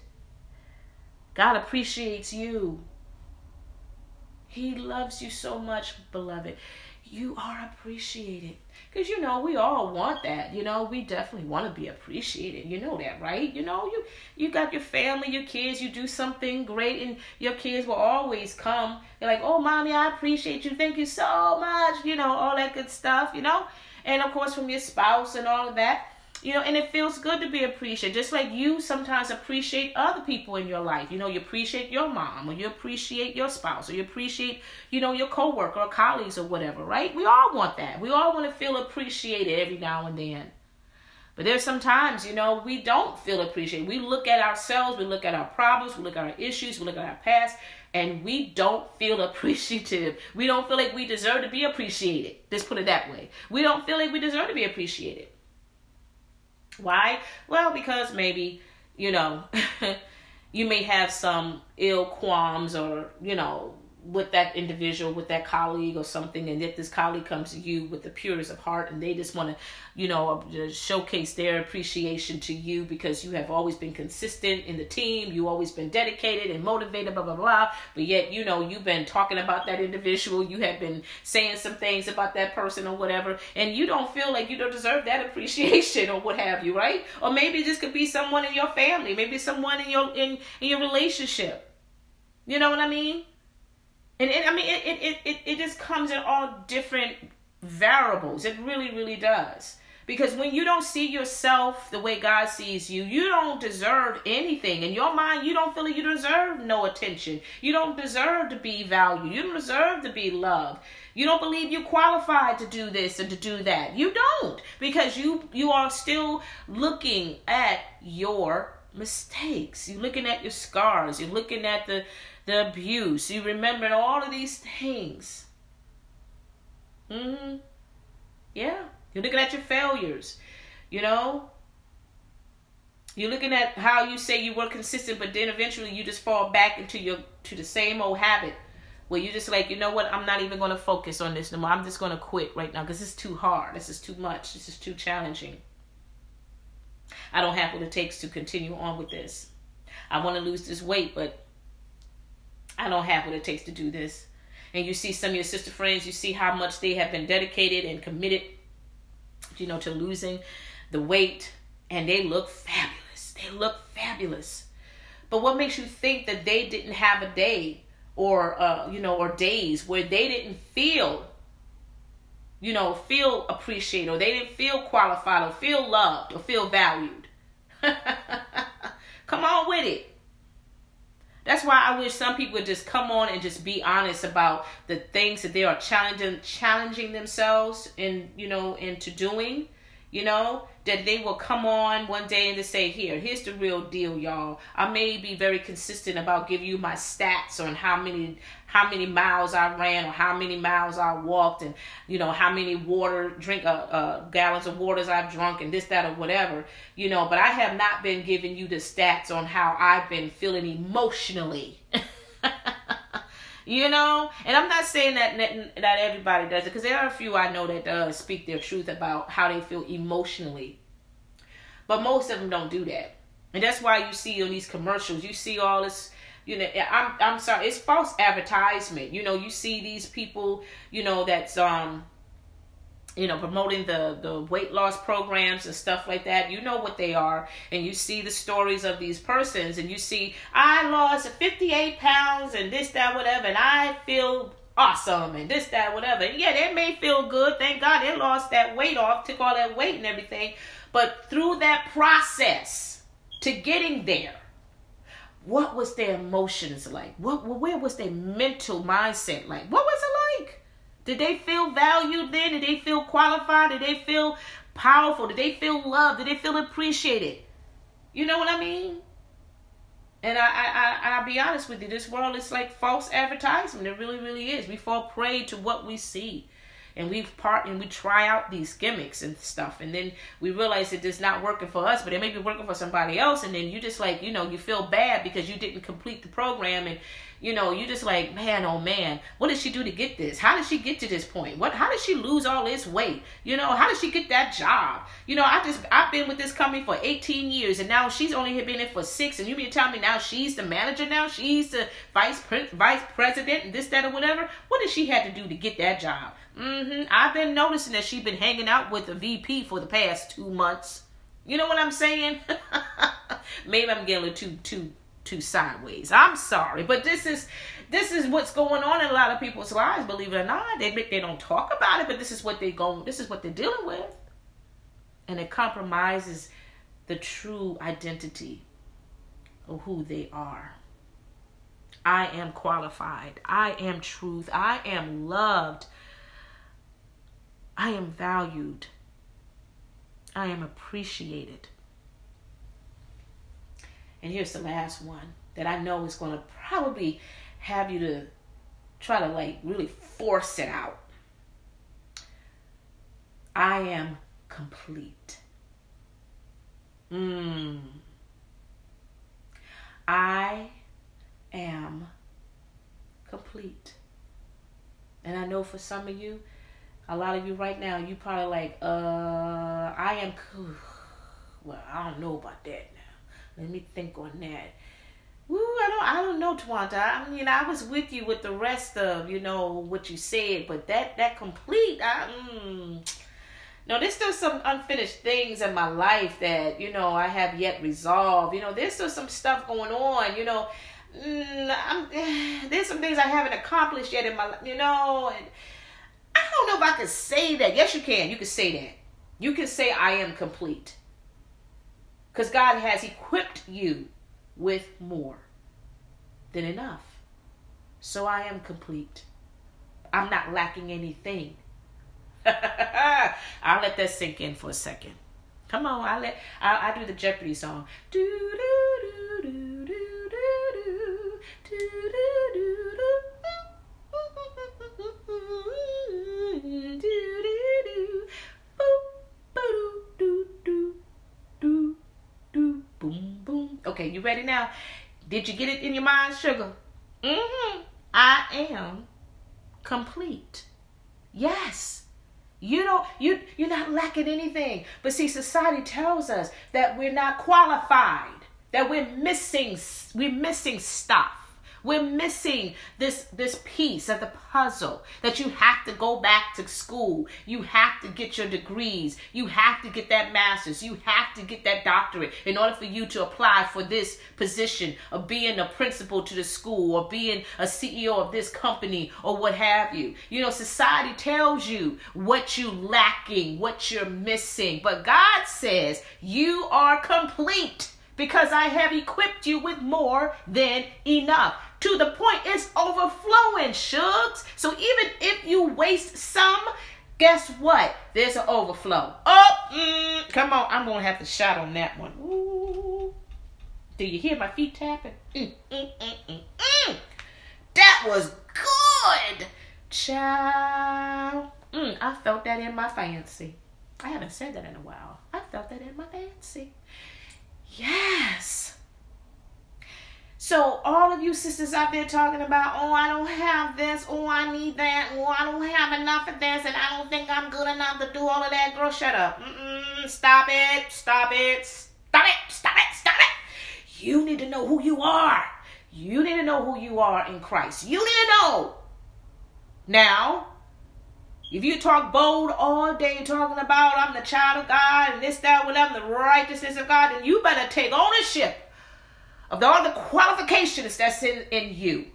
A: God appreciates you. He loves you so much, beloved. You are appreciated. Because, you know, we all want that. You know, we definitely want to be appreciated. You know that, right? You know, you, you got your family, your kids, you do something great, and your kids will always come. They're like, oh, mommy, I appreciate you. Thank you so much. You know, all that good stuff, you know? And, of course, from your spouse and all of that you know, and it feels good to be appreciated. Just like you sometimes appreciate other people in your life. You know, you appreciate your mom or you appreciate your spouse or you appreciate, you know, your coworker or colleagues or whatever, right? We all want that. We all want to feel appreciated every now and then. But there's sometimes, you know, we don't feel appreciated. We look at ourselves, we look at our problems, we look at our issues, we look at our past, and we don't feel appreciative. We don't feel like we deserve to be appreciated. Let's put it that way. We don't feel like we deserve to be appreciated. Why? Well, because maybe, you know, *laughs* you may have some ill qualms or, you know, with that individual, with that colleague or something, and if this colleague comes to you with the purest of heart and they just want to, you know, uh, showcase their appreciation to you because you have always been consistent in the team, you always been dedicated and motivated, blah blah blah. But yet, you know, you've been talking about that individual, you have been saying some things about that person or whatever, and you don't feel like you don't deserve that appreciation or what have you, right? Or maybe this could be someone in your family, maybe someone in your in, in your relationship. You know what I mean? And it, I mean, it, it, it, it just comes in all different variables. It really, really does. Because when you don't see yourself the way God sees you, you don't deserve anything. In your mind, you don't feel like you deserve no attention. You don't deserve to be valued. You don't deserve to be loved. You don't believe you're qualified to do this and to do that. You don't. Because you you are still looking at your mistakes. You're looking at your scars. You're looking at the the abuse. You remember all of these things. Mm-hmm. Yeah. You're looking at your failures. You know? You're looking at how you say you were consistent, but then eventually you just fall back into your to the same old habit where you're just like, you know what, I'm not even gonna focus on this no more. I'm just gonna quit right now because it's too hard. This is too much. This is too challenging. I don't have what it takes to continue on with this. I want to lose this weight, but I don't have what it takes to do this. And you see some of your sister friends, you see how much they have been dedicated and committed, you know, to losing the weight, and they look fabulous. They look fabulous. But what makes you think that they didn't have a day or uh, you know, or days where they didn't feel you know, feel appreciated or they didn't feel qualified or feel loved or feel valued. *laughs* Come on with it. That's why I wish some people would just come on and just be honest about the things that they are challenging challenging themselves in, you know, into doing, you know, that they will come on one day and just say, Here, here's the real deal, y'all. I may be very consistent about giving you my stats on how many how many miles I ran or how many miles I walked and you know how many water drink uh, uh, gallons of waters I've drunk and this that or whatever you know but I have not been giving you the stats on how I've been feeling emotionally *laughs* you know? And i'm not saying that that everybody does it because there are a few i know that does speak their truth about how they feel emotionally. But most of them don't do that. And that's why you see on these commercials you see all this you know i'm i'm sorry it's false advertisement. You know you see these people you know that's um you know promoting the the weight loss programs and stuff like that you know what they are and you see the stories of these persons and you see i lost 58 pounds and this that whatever and i feel awesome and this that whatever yeah they may feel good thank god they lost that weight off took all that weight and everything but through that process to getting there what was their emotions like? What where was their mental mindset like? What was it like? Did they feel valued then? Did they feel qualified? Did they feel powerful? Did they feel loved? Did they feel appreciated? You know what I mean? And I, I, I, I'll be honest with you, this world is like false advertisement. It really, really is. We fall prey to what we see. And we part and we try out these gimmicks and stuff and then we realize it is not working for us but it may be working for somebody else and then you just like you know you feel bad because you didn't complete the program and you know, you just like, man, oh man, what did she do to get this? How did she get to this point? What how did she lose all this weight? You know, how did she get that job? You know, I just I've been with this company for 18 years and now she's only been in for six and you mean to tell me now she's the manager now? She's the vice vice president and this, that, or whatever? What did she have to do to get that job? Mm-hmm. I've been noticing that she's been hanging out with the VP for the past two months. You know what I'm saying? *laughs* Maybe I'm getting a little too too too sideways. I'm sorry, but this is this is what's going on in a lot of people's lives. Believe it or not, they they don't talk about it, but this is what they go. This is what they're dealing with, and it compromises the true identity of who they are. I am qualified. I am truth. I am loved. I am valued. I am appreciated. And here's the last one that I know is going to probably have you to try to like really force it out. I am complete. Mm. I am complete. And I know for some of you, a lot of you right now, you probably like, uh, I am, well, I don't know about that now. let me think on that. Woo, I don't I don't know, Twonta. I mean I was with you with the rest of, you know, what you said, but that that complete I mm, no, there's still some unfinished things in my life that, you know, I have yet resolved. You know, there's still some stuff going on, you know. Mm, *sighs* there's some things I haven't accomplished yet in my life, you know, and I don't know if I can say that. Yes, you can. You can say that. You can say I am complete. Because God has equipped you with more than enough. So I am complete. I'm not lacking anything. *laughs* I'll let that sink in for a second. Come on, I let I, I do the Jeopardy song. Do do do do do do do do do do Boom, boom. Okay, you ready now? Did you get it in your mind, sugar? Mm-hmm. I am complete. Yes. You don't you you're not lacking anything. But see, society tells us that we're not qualified, that we're missing we're missing stuff. We're missing this this piece of the puzzle that you have to go back to school. You have to get your degrees. You have to get that master's. You have to get that doctorate in order for you to apply for this position of being a principal to the school or being a CEO of this company or what have you. You know, society tells you what you lacking, what you're missing, but God says you are complete because I have equipped you with more than enough to the point it's overflowing, shugs. So even if you waste some, guess what? There's an overflow. Oh, mm, come on. I'm going to have to shout on that one. Ooh. Do you hear my feet tapping? Mm, mm, mm, mm, mm. that was good. Mm, I felt that in my fancy. I haven't said that in a while. I felt that in my fancy. Yes. So all of you sisters out there talking about, oh, I don't have this, oh, I need that, oh, I don't have enough of this, and I don't think I'm good enough to do all of that. Girl, shut up. Mm-mm, stop it, stop it, stop it, stop it, stop it. You need to know who you are. You need to know who you are in Christ. You need to know. Now, if you talk bold all day talking about I'm the child of God and this, that, whatever, the righteousness of God, then you better take ownership of all the qualifications that's in, in you.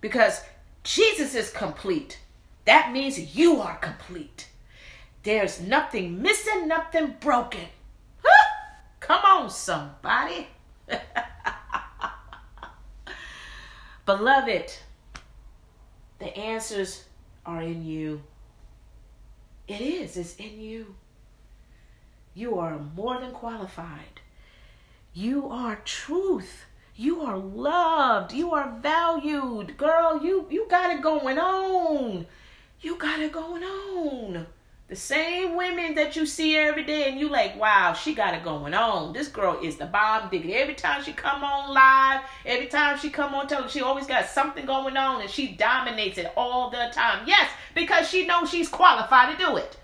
A: Because Jesus is complete. That means you are complete. There's nothing missing, nothing broken. Come on, somebody. *laughs* Beloved, the answers are in you. It is, it's in you. You are more than qualified. You are truth. You are loved. You are valued. Girl, you you got it going on. you got it going on. The same women that you see every day, and you like, wow, she got it going on. This girl is the bomb. Every time she come on live, every time she come on television, she always got something going on, and she dominates it all the time. Yes, because she knows she's qualified to do it.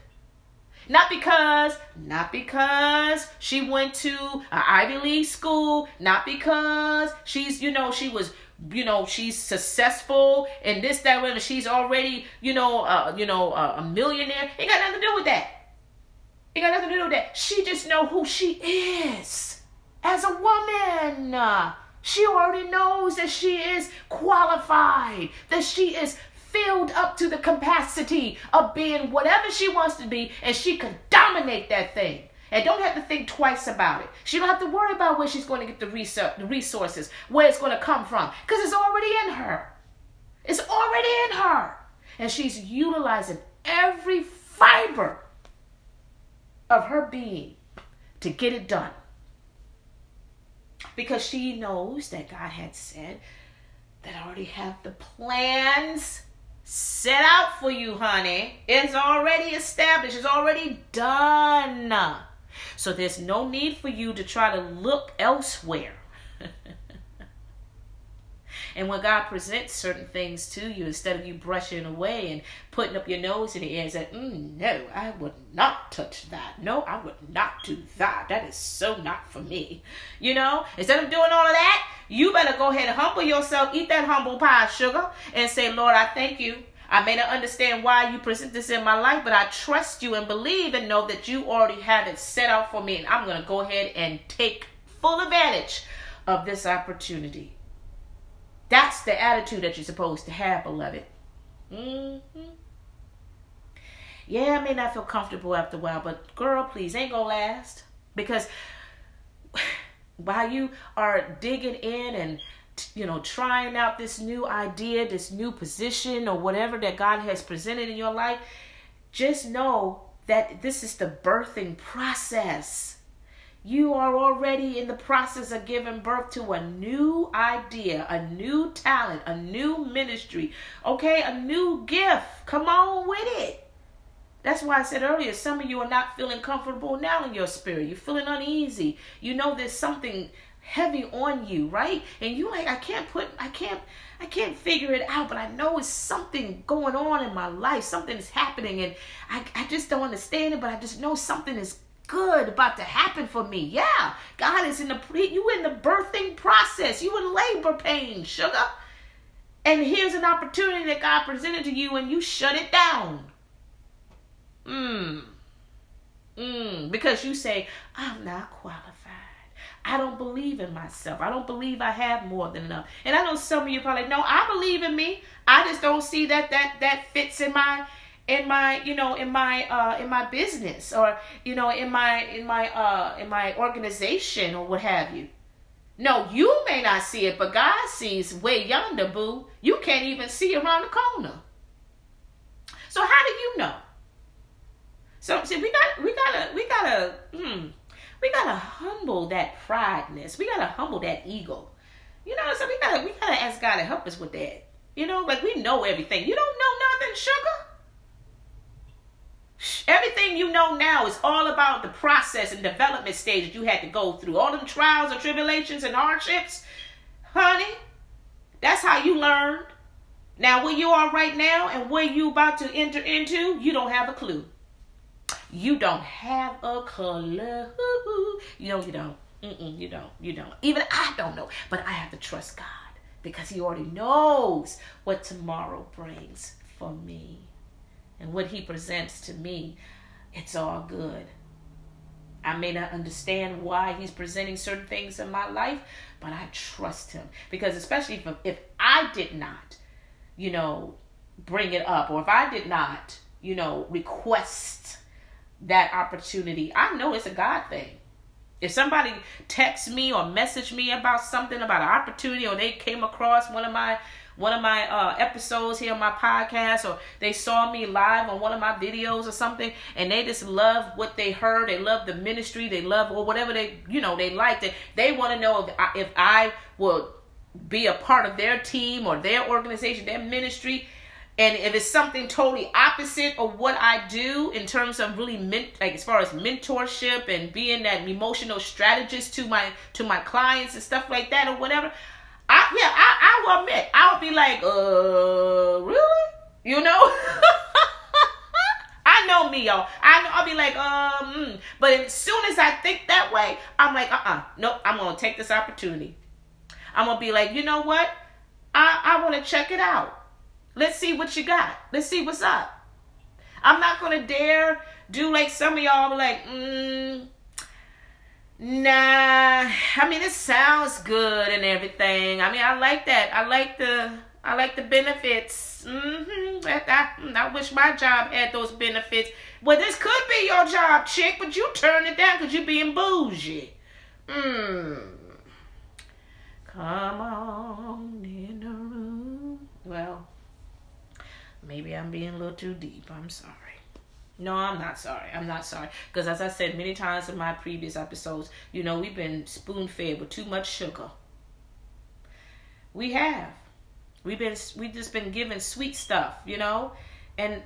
A: Not because, not because she went to an Ivy League school, not because she's, you know, she was you know she's successful and this that and she's already you know uh, you know uh, a millionaire. It got nothing to do with that. It got nothing to do with that. She just know who she is. As a woman she already knows that she is qualified that she is filled up to the capacity of being whatever she wants to be and she can dominate that thing and don't have to think twice about it. She don't have to worry about where she's going to get the, the resources, where it's going to come from, because it's already in her. It's already in her. And she's utilizing every fiber of her being to get it done. Because she knows that God had said that I already have the plans set out for you, honey. It's already established, it's already done. So there's no need for you to try to look elsewhere. *laughs* and when God presents certain things to you, instead of you brushing away and putting up your nose in the air and saying, mm, No, I would not touch that. No, I would not do that. That is so not for me. You know, instead of doing all of that, you better go ahead and humble yourself, eat that humble pie sugar, and say, Lord, I thank you I may not understand why you present this in my life, but I trust you and believe and know that you already have it set out for me. And I'm going to go ahead and take full advantage of this opportunity. That's the attitude that you're supposed to have, beloved. Mm-hmm. Yeah, I may not feel comfortable after a while, but girl, please, ain't gonna last. Because *sighs* while you are digging in and you know, trying out this new idea, this new position, or whatever that God has presented in your life, just know that this is the birthing process. You are already in the process of giving birth to a new idea, a new talent, a new ministry, okay, a new gift. Come on with it. That's why I said earlier, some of you are not feeling comfortable now in your spirit. You're feeling uneasy. You know there's something heavy on you, right? And you like, I can't put, I can't, I can't figure it out, but I know it's something going on in my life. Something is happening, and I, I just don't understand it, but I just know something is good about to happen for me. Yeah, God is in the you in the birthing process. You in labor pain, sugar. And here's an opportunity that God presented to you, and you shut it down. Mmm. Mmm. Because you say, I'm not qualified. I don't believe in myself. I don't believe I have more than enough. And I know some of you probably no, I believe in me. I just don't see that that that fits in my in my you know in my uh in my business or you know in my in my uh in my organization or what have you. No, you may not see it, but God sees way yonder, boo. You can't even see around the corner. So how do you know? So see, we got we gotta we gotta hmm we gotta humble that prideness. We gotta humble that ego. You know, so we gotta we gotta ask God to help us with that. You know, like we know everything. You don't know nothing, sugar. Everything you know now is all about the process and development stage that you had to go through. All them trials and tribulations and hardships, honey. That's how you learned. Now, where you are right now and where you about to enter into, you don't have a clue. You don't have a color. *laughs* You know, you don't. Mm-mm, you don't. You don't. Even I don't know. But I have to trust God because He already knows what tomorrow brings for me. And what He presents to me, it's all good. I may not understand why He's presenting certain things in my life, but I trust Him. Because, especially if, if I did not, you know, bring it up, or if I did not, you know, request that opportunity, I know it's a God thing. If somebody texts me or message me about something about an opportunity, or they came across one of my one of my uh, episodes here on my podcast, or they saw me live on one of my videos or something, and they just love what they heard, they love the ministry, they love or whatever they you know they liked it. They want to know if I, if I will be a part of their team or their organization, their ministry and if it's something totally opposite of what I do in terms of really ment- like as far as mentorship and being that emotional strategist to my to my clients and stuff like that or whatever, I yeah, I, I will admit I would be like, uh, really, you know. *laughs* I know me, y'all. I know, I'll be like, um, mm. but as soon as I think that way, I'm like, uh, uh-uh, uh nope. I'm gonna take this opportunity. I'm gonna be like, you know what? I I want to check it out. Let's see what you got. Let's see what's up. I'm not gonna dare do like some of y'all like, mm, nah. I mean, it sounds good and everything. I mean, I like that. I like the I like the benefits. Mm-hmm. I, I, I wish my job had those benefits. Well, this could be your job, chick, but you turn it down because you're being bougie. Mm. Come on in the room. Well, maybe I'm being a little too deep. I'm sorry. No, I'm not sorry. I'm not sorry. Because as I said many times in my previous episodes, you know, we've been spoon fed with too much sugar. We have. We've been we've just been given sweet stuff, you know, and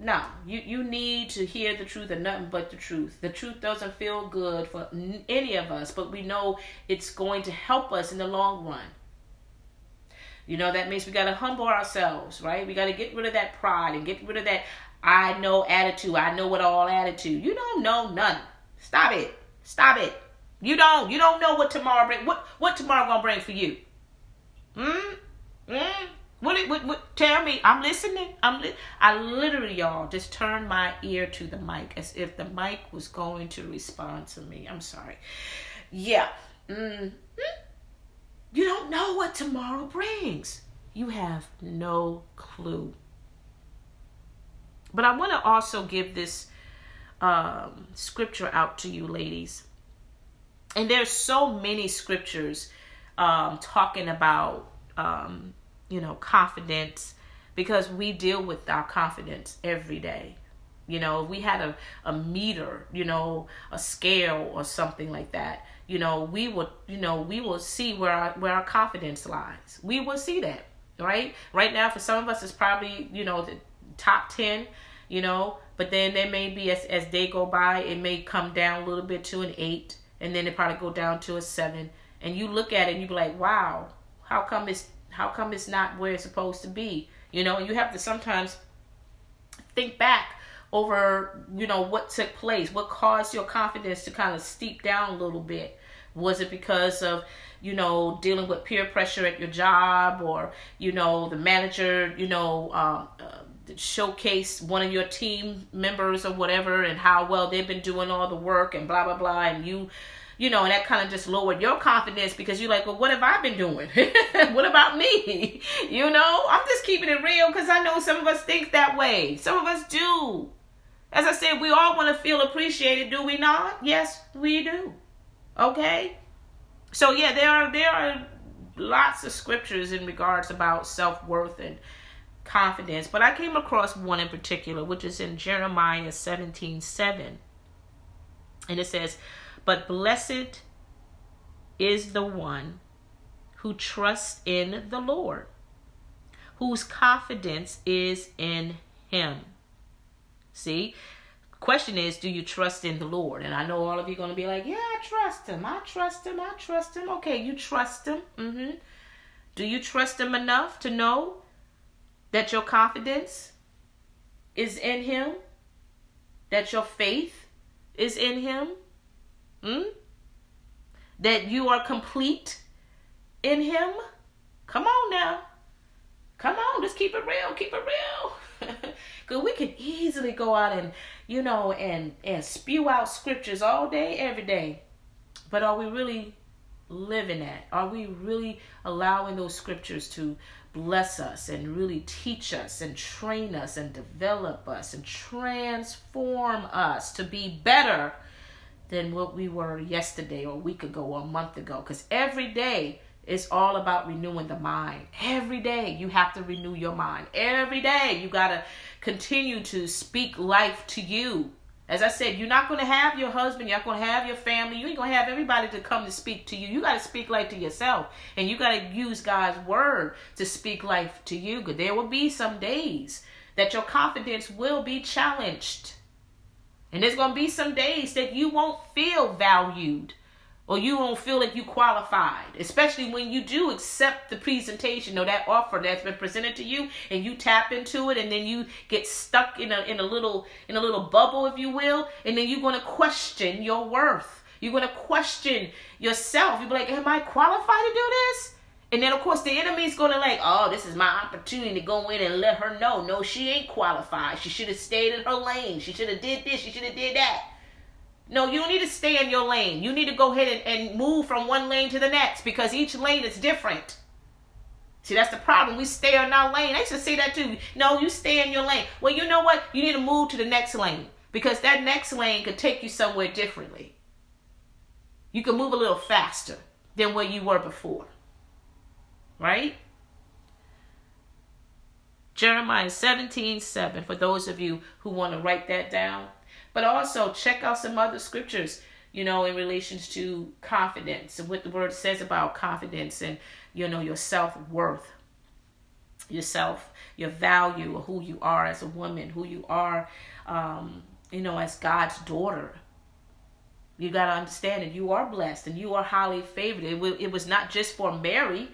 A: no, you you need to hear the truth and nothing but the truth. The truth doesn't feel good for any of us, but we know it's going to help us in the long run. You know that means we got to humble ourselves, right? We got to get rid of that pride and get rid of that I know attitude. I know it all attitude. You don't know nothing. Stop it. Stop it. You don't. You don't know what tomorrow bring. What what tomorrow gonna bring for you? Hmm. Mm, what, what, what, tell me. I'm listening. I'm li- I literally, y'all, just turned my ear to the mic as if the mic was going to respond to me. I'm sorry. Yeah. Mm, you don't know what tomorrow brings. You have no clue. But I want to also give this um, scripture out to you, ladies. And there's so many scriptures um, talking about um, you know, confidence because we deal with our confidence every day. You know, if we had a, a meter, you know, a scale or something like that, you know, we will, you know, we will see where our, where our confidence lies. We will see that, right? Right now, for some of us, it's probably, you know, the top 10, you know, but then there may be, as, as they go by, it may come down a little bit to an eight, and then it probably go down to a seven. And you look at it and you be like, wow, how come it's how come it's not where it's supposed to be? You know, you have to sometimes think back over, you know, what took place, what caused your confidence to kind of steep down a little bit. Was it because of, you know, dealing with peer pressure at your job or, you know, the manager, you know, um, uh, showcase one of your team members or whatever and how well they've been doing all the work and blah, blah, blah. And you, you know, and that kind of just lowered your confidence because you're like, well, what have I been doing? *laughs* what about me? *laughs* You know, I'm just keeping it real because I know some of us think that way. Some of us do. As I said, we all want to feel appreciated, do we not? Yes, we do. Okay? So yeah, there are there are lots of scriptures in regards about self-worth and confidence, but I came across one in particular, which is in Jeremiah 17 7. And it says, but blessed is the one who trusts in the Lord, whose confidence is in him. See? Question is, do you trust in the Lord? And I know all of you are going to be like, yeah, I trust him. I trust him. I trust him. Okay, you trust him. Mm-hmm. Do you trust him enough to know that your confidence is in him? That your faith is in him? Hmm? That you are complete in Him? Come on now. Come on, just keep it real. Keep it real. *laughs* Because we can easily go out and, you know, and, and spew out scriptures all day, every day. But are we really living that? Are we really allowing those scriptures to bless us and really teach us and train us and develop us and transform us to be better than what we were yesterday or a week ago or a month ago. Because every day is all about renewing the mind. Every day you have to renew your mind. Every day you got to continue to speak life to you. As I said, you're not going to have your husband, you're not going to have your family, you ain't going to have everybody to come to speak to you. You got to speak life to yourself. And you got to use God's word to speak life to you. There will be some days that your confidence will be challenged. And there's going to be some days that you won't feel valued or you don't feel like you qualified, especially when you do accept the presentation or that offer that's been presented to you and you tap into it and then you get stuck in a in a little in a little bubble if you will, and then you're going to question your worth. You're going to question yourself. You'll be like, "Am I qualified to do this?" And then of course the enemy's gonna like, oh, this is my opportunity to go in and let her know. No, she ain't qualified. She should have stayed in her lane. She should have did this. She should have did that. No, you don't need to stay in your lane. You need to go ahead and, and move from one lane to the next because each lane is different. See, that's the problem. We stay in our lane. I used to say that too. No, you stay in your lane. Well, you know what? You need to move to the next lane because that next lane could take you somewhere differently. You can move a little faster than where you were before. Right? Jeremiah 17 7, for those of you who want to write that down. But also check out some other scriptures, you know, in relations to confidence and what the word says about confidence and, you know, your self worth, yourself, your value, who you are as a woman, who you are, um, you know, as God's daughter. You got to understand that you are blessed and you are highly favored. It, it was not just for Mary,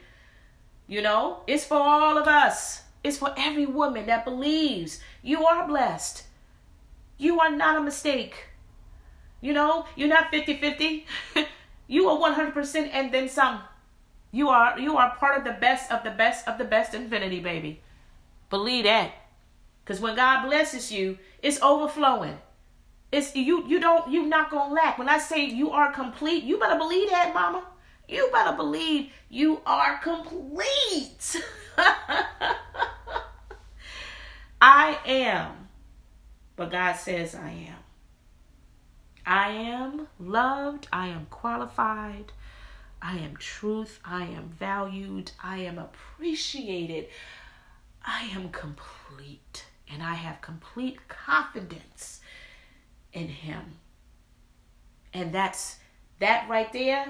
A: you know, it's for all of us. It's for every woman that believes you are blessed. You are not a mistake. You know, you're not 50-50. *laughs* you are 100% and then some. You are you are part of the best of the best of the best infinity, baby. Believe that. Cuz when God blesses you, it's overflowing. It's you you don't you not to lack. When I say you are complete, you better believe that, mama. You better believe you are complete. *laughs* I am but God says, I am. I am loved. I am qualified. I am truth. I am valued. I am appreciated. I am complete. And I have complete confidence in Him. And that's that right there.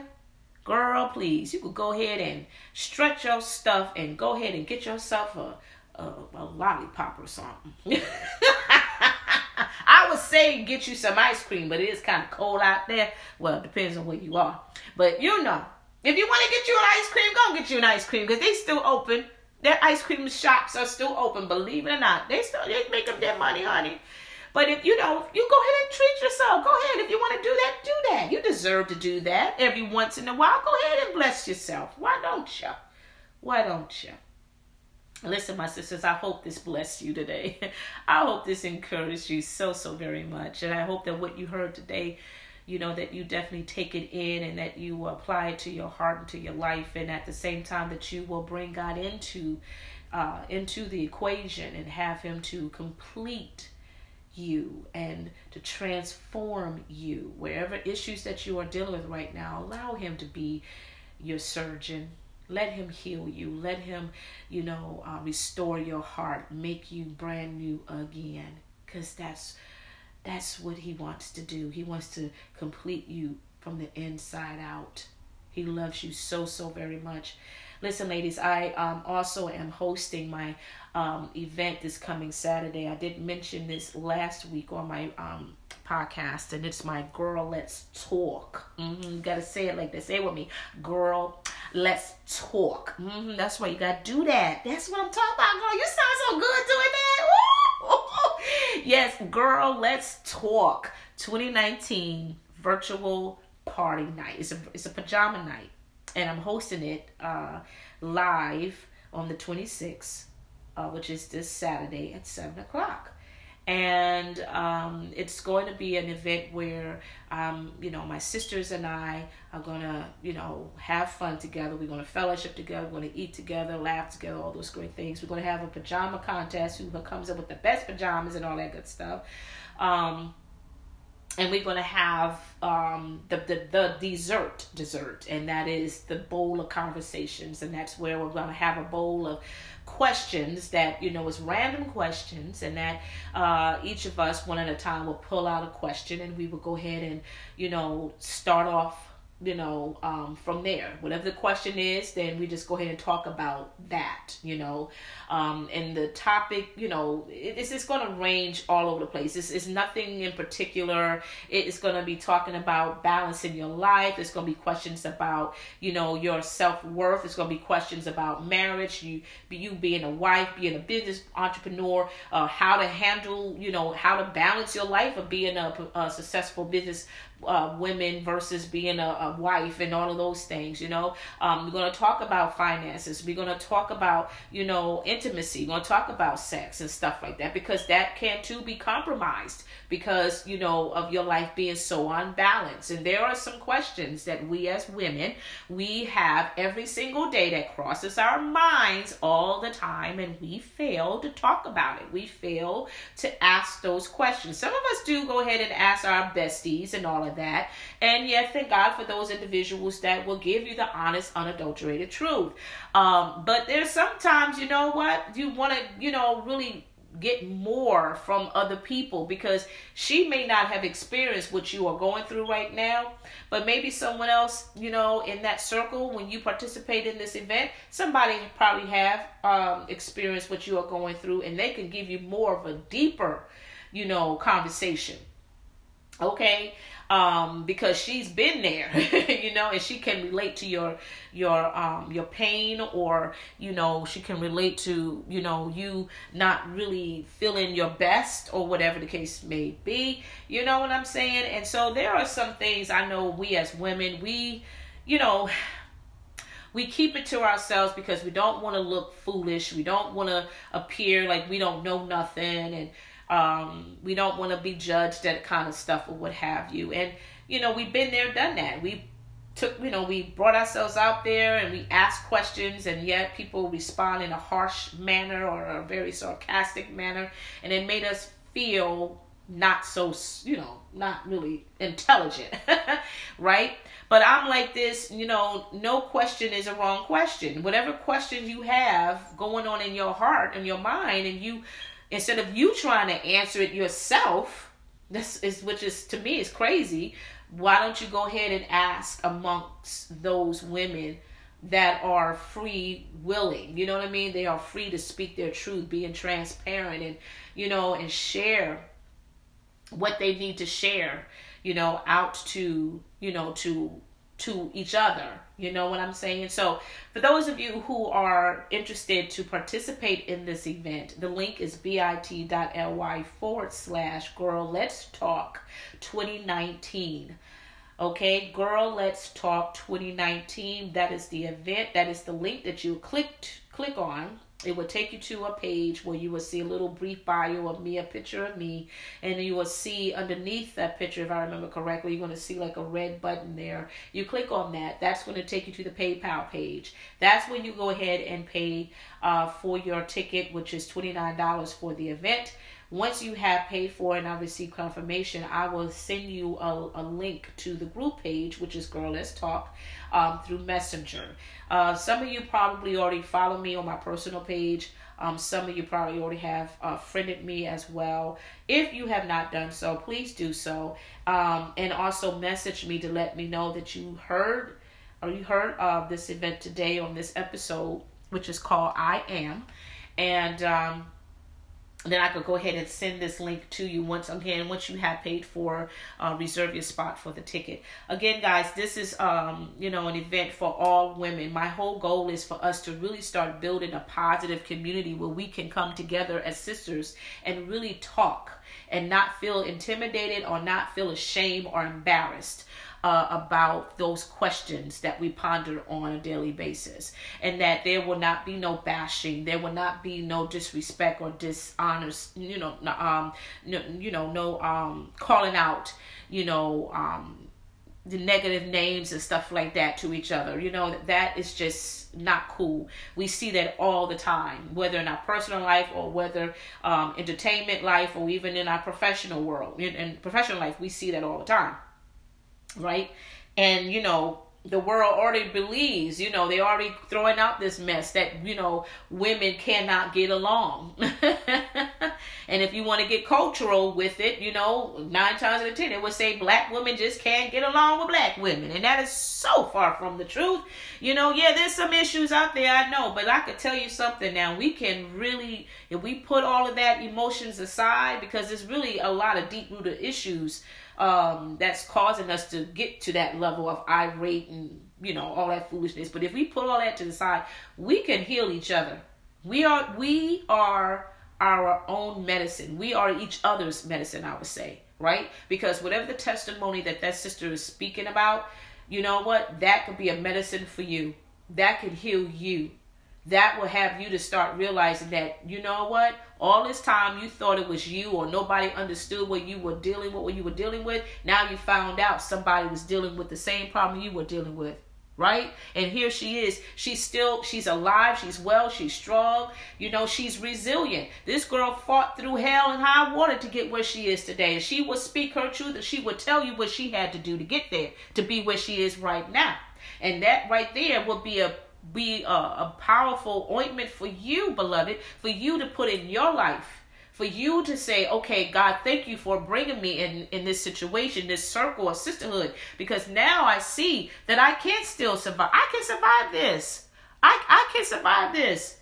A: Girl, please, you could go ahead and stretch your stuff and go ahead and get yourself a, a, a lollipop or something. *laughs* I would say get you some ice cream, but it is kind of cold out there. Well, it depends on where you are. But you know, if you want to get you an ice cream, go get you an ice cream because they still open. Their ice cream shops are still open, believe it or not. They still they make up their money, honey. But if you know, you go ahead and treat yourself. Go ahead. If you want to do that, do that. You deserve to do that every once in a while. Go ahead and bless yourself. Why don't you? Why don't you? Listen, my sisters, I hope this blessed you today. *laughs* I hope this encouraged you so, so very much. And I hope that what you heard today, you know, that you definitely take it in and that you apply it to your heart and to your life. And at the same time, that you will bring God into, uh, into the equation and have Him to complete you and to transform you. Wherever issues that you are dealing with right now, allow Him to be your surgeon let him heal you. Let him, you know, uh, restore your heart, make you brand new again. Because that's that's what he wants to do. He wants to complete you from the inside out. He loves you so so very much. Listen, ladies, I um, also am hosting my um, event this coming Saturday. I did mention this last week on my um, podcast, and it's my Girl Let's Talk. Mm-hmm. You got to say it like this. Say it with me. Girl Let's Talk. Mm-hmm. That's why you got to do that. That's what I'm talking about, girl. You sound so good doing that. *laughs* yes, Girl Let's Talk 2019 virtual party night. It's a, it's a pajama night, and I'm hosting it uh, live on the 26th, uh, which is this Saturday at 7 o'clock and um, it's going to be an event where um, you know my sisters and I are going to you know have fun together. We're going to fellowship together. We're going to eat together, laugh together, all those great things. We're going to have a pajama contest. Who comes up with the best pajamas and all that good stuff. Um, and we're going to have um, the, the the dessert dessert, and that is the bowl of conversations, and that's where we're going to have a bowl of questions that you know is random questions and that uh, each of us one at a time will pull out a question and we will go ahead and you know start off you know, um, from there. Whatever the question is, then we just go ahead and talk about that, you know. Um, and the topic, you know, it, it's just going to range all over the place. It's, it's nothing in particular. It's going to be talking about balance in your life. It's going to be questions about, you know, your self worth. It's going to be questions about marriage, you you being a wife, being a business entrepreneur, uh, how to handle, you know, how to balance your life of being a, a successful business uh, women versus being a, a, wife and all of those things you know? Um, we're going to talk about finances. We're going to talk about you know intimacy. We're going to talk about sex and stuff like that because that can too be compromised because you know of your life being so unbalanced. And there are some questions that we as women we have every single day that crosses our minds all the time and we fail to talk about it. We fail to ask those questions. Some of us do go ahead and ask our besties and all of that. And yet thank god for those individuals that will give you the honest unadulterated truth. Um, but there's sometimes you know what? You want to you know really get more from other people because she may not have experienced what you are going through right now but maybe someone else you know in that circle when you participate in this event somebody probably have um, experienced what you are going through and they can give you more of a deeper you know conversation. Okay um, because she's been there, *laughs* you know, and she can relate to your your um your pain or you know she can relate to you know you not really feeling your best or whatever the case may be. You know what I'm saying? And so there are some things I know we as women we you know we keep it to ourselves because we don't want to look foolish. We don't want to appear like we don't know nothing and um, we don't want to be judged, that kind of stuff, or what have you. And, you know, we've been there, done that. We took, you know, we brought ourselves out there and we asked questions, and yet people respond in a harsh manner or a very sarcastic manner. And it made us feel not so, you know, not really intelligent, *laughs* right? But I'm like this, you know, no question is a wrong question. Whatever questions you have going on in your heart and your mind, and you instead of you trying to answer it yourself this is which is to me is crazy why don't you go ahead and ask amongst those women that are free willing? You know what i mean? They are free to speak their truth being transparent and you know and share what they need to share you know out to you know to to each other. You know what I'm saying? So, for those of you who are interested to participate in this event, the link is bit.ly forward slash girl let's talk 2019. Okay, girl let's talk 2019. That is the event. That is the link that you clicked click on it will take you to a page where you will see a little brief bio of me, a picture of me, and you will see underneath that picture, if I remember correctly, you're going to see like a red button there. You click on that, that's going to take you to the PayPal page. That's when you go ahead and pay uh, for your ticket, which is $29 for the event. Once you have paid for and I receive confirmation, I will send you a, a link to the group page, which is Girl Let's Talk, um, through Messenger. Uh, some of you probably already follow me on my personal page. Um, some of you probably already have uh, friended me as well. If you have not done so, please do so. Um, and also message me to let me know that you heard or you heard of this event today on this episode, which is called I Am. And um, then I could go ahead and send this link to you once again once you have paid for uh, reserve your spot for the ticket. Again, guys, this is um you know an event for all women. My whole goal is for us to really start building a positive community where we can come together as sisters and really talk and not feel intimidated or not feel ashamed or embarrassed uh, about those questions that we ponder on a daily basis, and that there will not be no bashing, there will not be no disrespect or dishonor, you know, um, no, you know, no um, calling out, you know, um, the negative names and stuff like that to each other. You know, that is just not cool. We see that all the time, whether in our personal life or whether um, entertainment life or even in our professional world. In, in professional life, we see that all the time right? And you know, the world already believes, you know, they already throwing out this mess that, you know, women cannot get along. *laughs* and if you want to get cultural with it, you know, nine times out of ten, it would say black women just can't get along with black women. And that is so far from the truth. You know, yeah, there's some issues out there, I know, but I could tell you something now. We can really, if we put all of that emotions aside, because there's really a lot of deep rooted issues um, that's causing us to get to that level of irate and you know all that foolishness. But if we put all that to the side, we can heal each other. We are we are our own medicine. We are each other's medicine. I would say right because whatever the testimony that that sister is speaking about, you know what that could be a medicine for you. That could heal you that will have you to start realizing that you know what? All this time you thought it was you or nobody understood what you were dealing with what you were dealing with. Now you found out somebody was dealing with the same problem you were dealing with right? And here she is. She's still she's alive. She's well. She's strong. You know she's resilient. This girl fought through hell and high water to get where she is today. And she would speak her truth and she would tell you what she had to do to get there to be where she is right now. And that right there will be a be a, a powerful ointment for you, beloved, for you to put in your life for you to say, okay, God, thank you for bringing me in in this situation, this circle of sisterhood, because now I see that I can still survive. I can survive this. I I can survive this.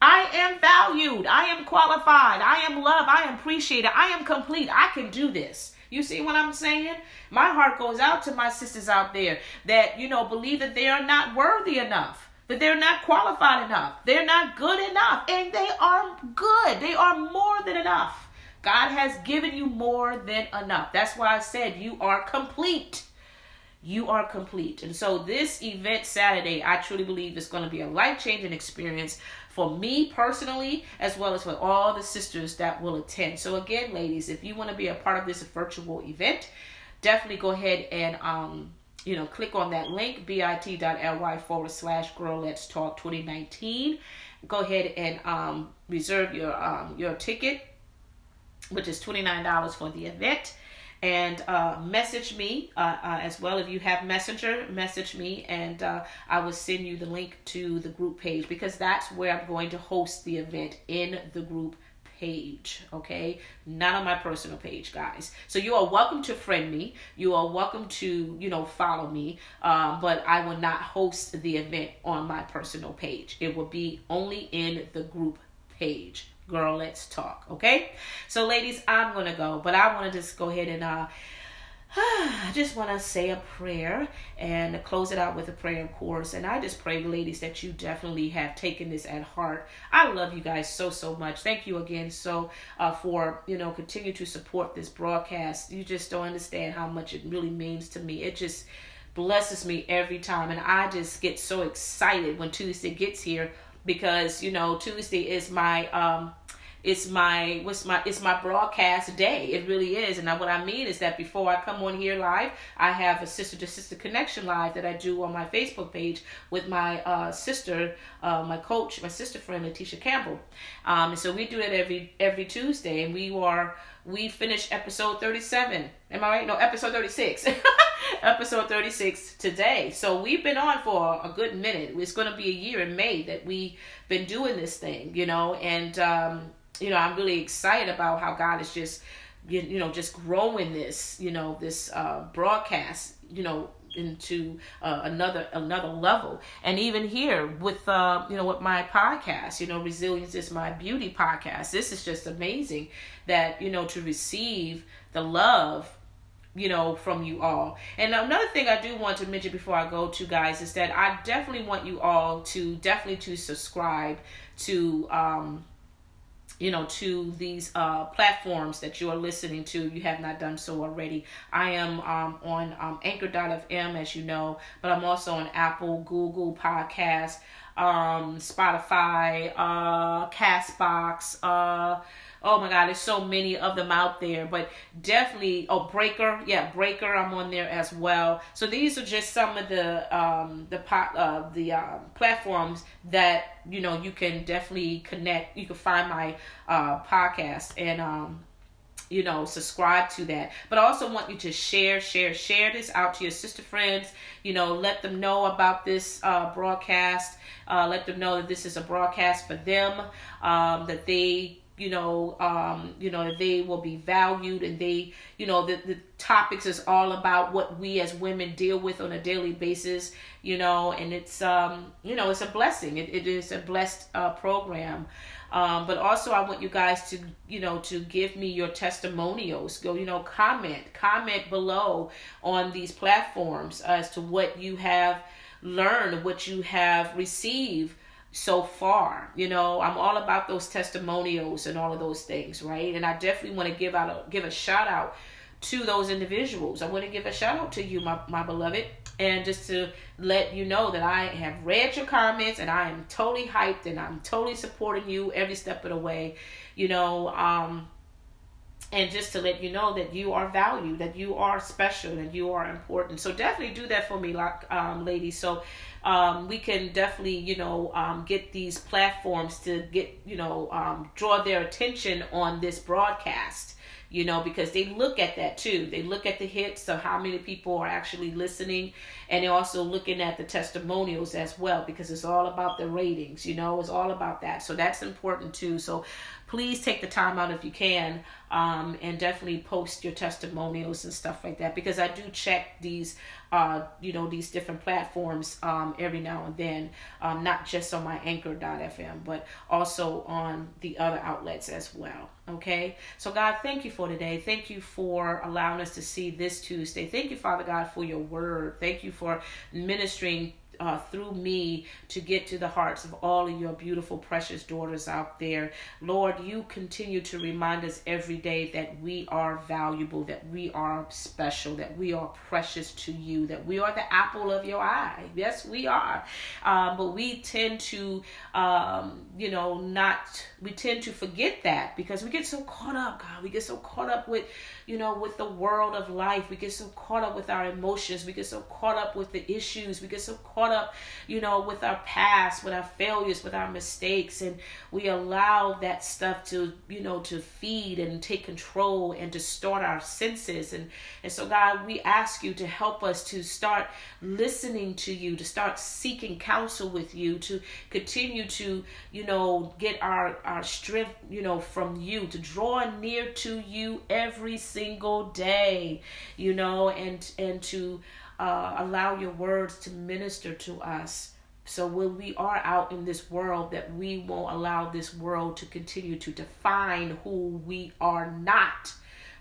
A: I am valued. I am qualified. I am loved. I am appreciated. I am complete. I can do this. You see what I'm saying? My heart goes out to my sisters out there that, you know, believe that they are not worthy enough that they're not qualified enough. They're not good enough. And they are good. They are more than enough. God has given you more than enough. That's why I said you are complete. You are complete. And so, this event Saturday, I truly believe is going to be a life changing experience for me personally, as well as for all the sisters that will attend. So, again, ladies, if you want to be a part of this virtual event, definitely go ahead and um, you know, click on that link, bit.ly forward slash girl let's talk 2019. Go ahead and um, reserve your um, your ticket, which is $29 for the event. And uh, message me uh, uh, as well. If you have Messenger, message me and uh, I will send you the link to the group page because that's where I'm going to host the event in the group page, okay? Not on my personal page, guys. So you are welcome to friend me. You are welcome to, you know, follow me. Um, but I will not host the event on my personal page. It will be only in the group page. Girl, let's talk, okay? So, ladies, I'm gonna go, but I want to just go ahead and uh *sighs* I just want to say a prayer and close it out with a prayer, of course. And I just pray, ladies, that you definitely have taken this at heart. I love you guys so, so much. Thank you again so uh, for, you know, continue to support this broadcast. You just don't understand how much it really means to me. It just blesses me every time. And I just get so excited when Tuesday gets here because, you know, Tuesday is my, um, it's my what's my it's my broadcast day. It really is. And what i mean is that before i come on here live i have a sister to sister connection live that i do on my facebook page with my uh, sister uh, my coach my sister friend letitia campbell. Um, and so we do that every every tuesday. And we are we finished episode 37 am i right? No episode 36 *laughs* episode 36 today. So we've been on for a good minute. It's going to be a year in may that we've been doing this thing you know? And um you know, I'm really excited about how God is just, you, know, just growing this, you know, this uh, broadcast, you know, into uh, another another level. And even here with uh you know with my podcast you know resilience is my beauty podcast this is just amazing that you know to receive the love you know from you all. And another thing i do want to mention before i go to guys is that i definitely want you all to definitely to subscribe to um you know to these uh, platforms that you are listening to. You have not done so already. I am um, on um, anchor.fm as you know but i'm also on apple google podcast um, spotify uh, castbox uh, oh my god there's so many of them out there but definitely oh breaker yeah breaker i'm on there as well. So these are just some of the um the pot uh the um, platforms that you know you can definitely connect you can find my uh podcast and um you know subscribe to that. But i also want you to share share share this out to your sister friends. You know let them know about this uh, broadcast. Uh, let them know that this is a broadcast for them um, that they you know um you know they will be valued and they you know the, the topics is all about what we as women deal with on a daily basis you know and it's um you know it's a blessing. It, it is a blessed uh, program. Um, but also i want you guys to you know to give me your testimonials. Go you know comment comment below on these platforms as to what you have learned what you have received so far. You know, I'm all about those testimonials and all of those things, right? And I definitely want to give out a give a shout out to those individuals. I want to give a shout out to you, my, my beloved, and just to let you know that I have read your comments and I am totally hyped and I'm totally supporting you every step of the way. You know, um, and just to let you know that you are valued, that you are special, that you are important. So definitely do that for me, like um, ladies. So um, we can definitely, you know, um, get these platforms to get, you know, um, draw their attention on this broadcast you know, because they look at that too. They look at the hits of how many people are actually listening, and they're also looking at the testimonials as well because it's all about the ratings, you know, it's all about that. So that's important too. So please take the time out if you can um, and definitely post your testimonials and stuff like that because I do check these, uh, you know, these different platforms um, every now and then, um, not just on my anchor.fm, but also on the other outlets as well. Okay. So, God, thank you for today. Thank you for allowing us to see this Tuesday. Thank you, Father God, for your word. Thank you for ministering uh, through me to get to the hearts of all of your beautiful, precious daughters out there. Lord, you continue to remind us every day that we are valuable, that we are special, that we are precious to you, that we are the apple of your eye. Yes, we are. Um, but we tend to, um, you know, not, we tend to forget that because we get so caught up, God. We get so caught up with, you know, with the world of life. We get so caught up with our emotions. We get so caught up with the issues. We get so caught up, you know, with our past, with our failures, with our mistakes. And we allow that stuff to, you know, to feed and take control and to start our senses. And, and so, God, we ask you to help us to start listening to you, to start seeking counsel with you, to continue to, you know, get our, our strength, you know, from you, to draw near to you every single day, you know, and and to uh, allow your words to minister to us. So when we are out in this world, that we won't allow this world to continue to define who we are not,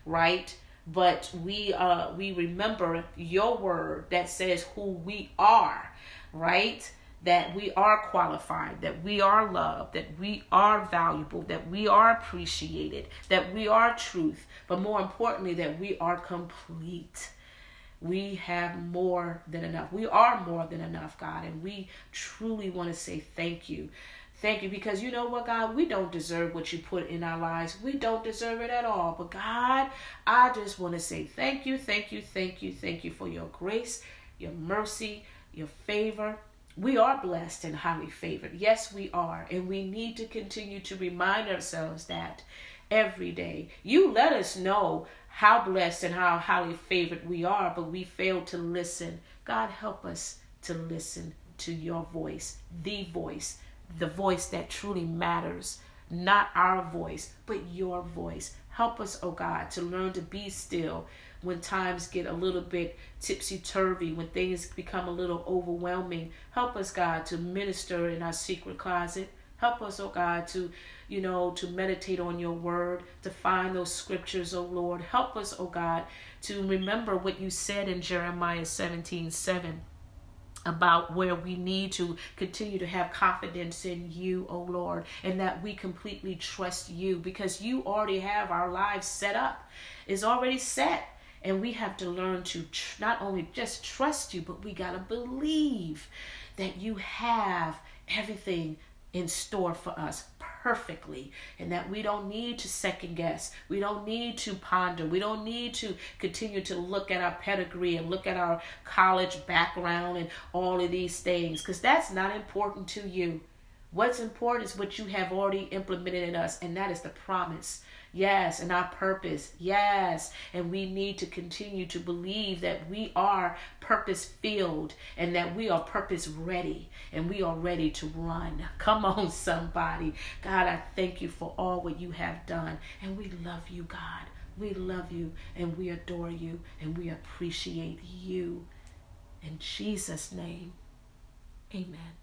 A: right? But we uh we remember your word that says who we are, right? that we are qualified, that we are loved, that we are valuable, that we are appreciated, that we are truth, but more importantly, that we are complete. We have more than enough. We are more than enough, God, and we truly want to say thank you. Thank you because you know what, God, we don't deserve what you put in our lives. We don't deserve it at all. But God, I just want to say thank you, thank you, thank you, thank you for your grace, your mercy, your favor we are blessed and highly favored. Yes, we are. And we need to continue to remind ourselves that every day. You let us know how blessed and how highly favored we are, but we fail to listen. God, help us to listen to your voice, the voice, the voice that truly matters. Not our voice, but your voice. Help us, oh God, to learn to be still when times get a little bit tipsy turvy, when things become a little overwhelming. Help us, God, to minister in our secret closet. Help us, oh God, to, you know, to meditate on your word, to find those scriptures, oh Lord. Help us, oh God, to remember what you said in Jeremiah 17 7 about where we need to continue to have confidence in you, oh Lord, and that we completely trust you because you already have our lives set up. It's already set. And we have to learn to tr- not only just trust you, but we got to believe that you have everything in store for us perfectly and that we don't need to second guess. We don't need to ponder. We don't need to continue to look at our pedigree and look at our college background and all of these things because that's not important to you. What's important is what you have already implemented in us, and that is the promise Yes, and our purpose. Yes. And we need to continue to believe that we are purpose filled and that we are purpose ready and we are ready to run. *laughs* Come on, somebody. God, I thank you for all what you have done. And we love you, God. We love you and we adore you and we appreciate you. In Jesus' name, amen.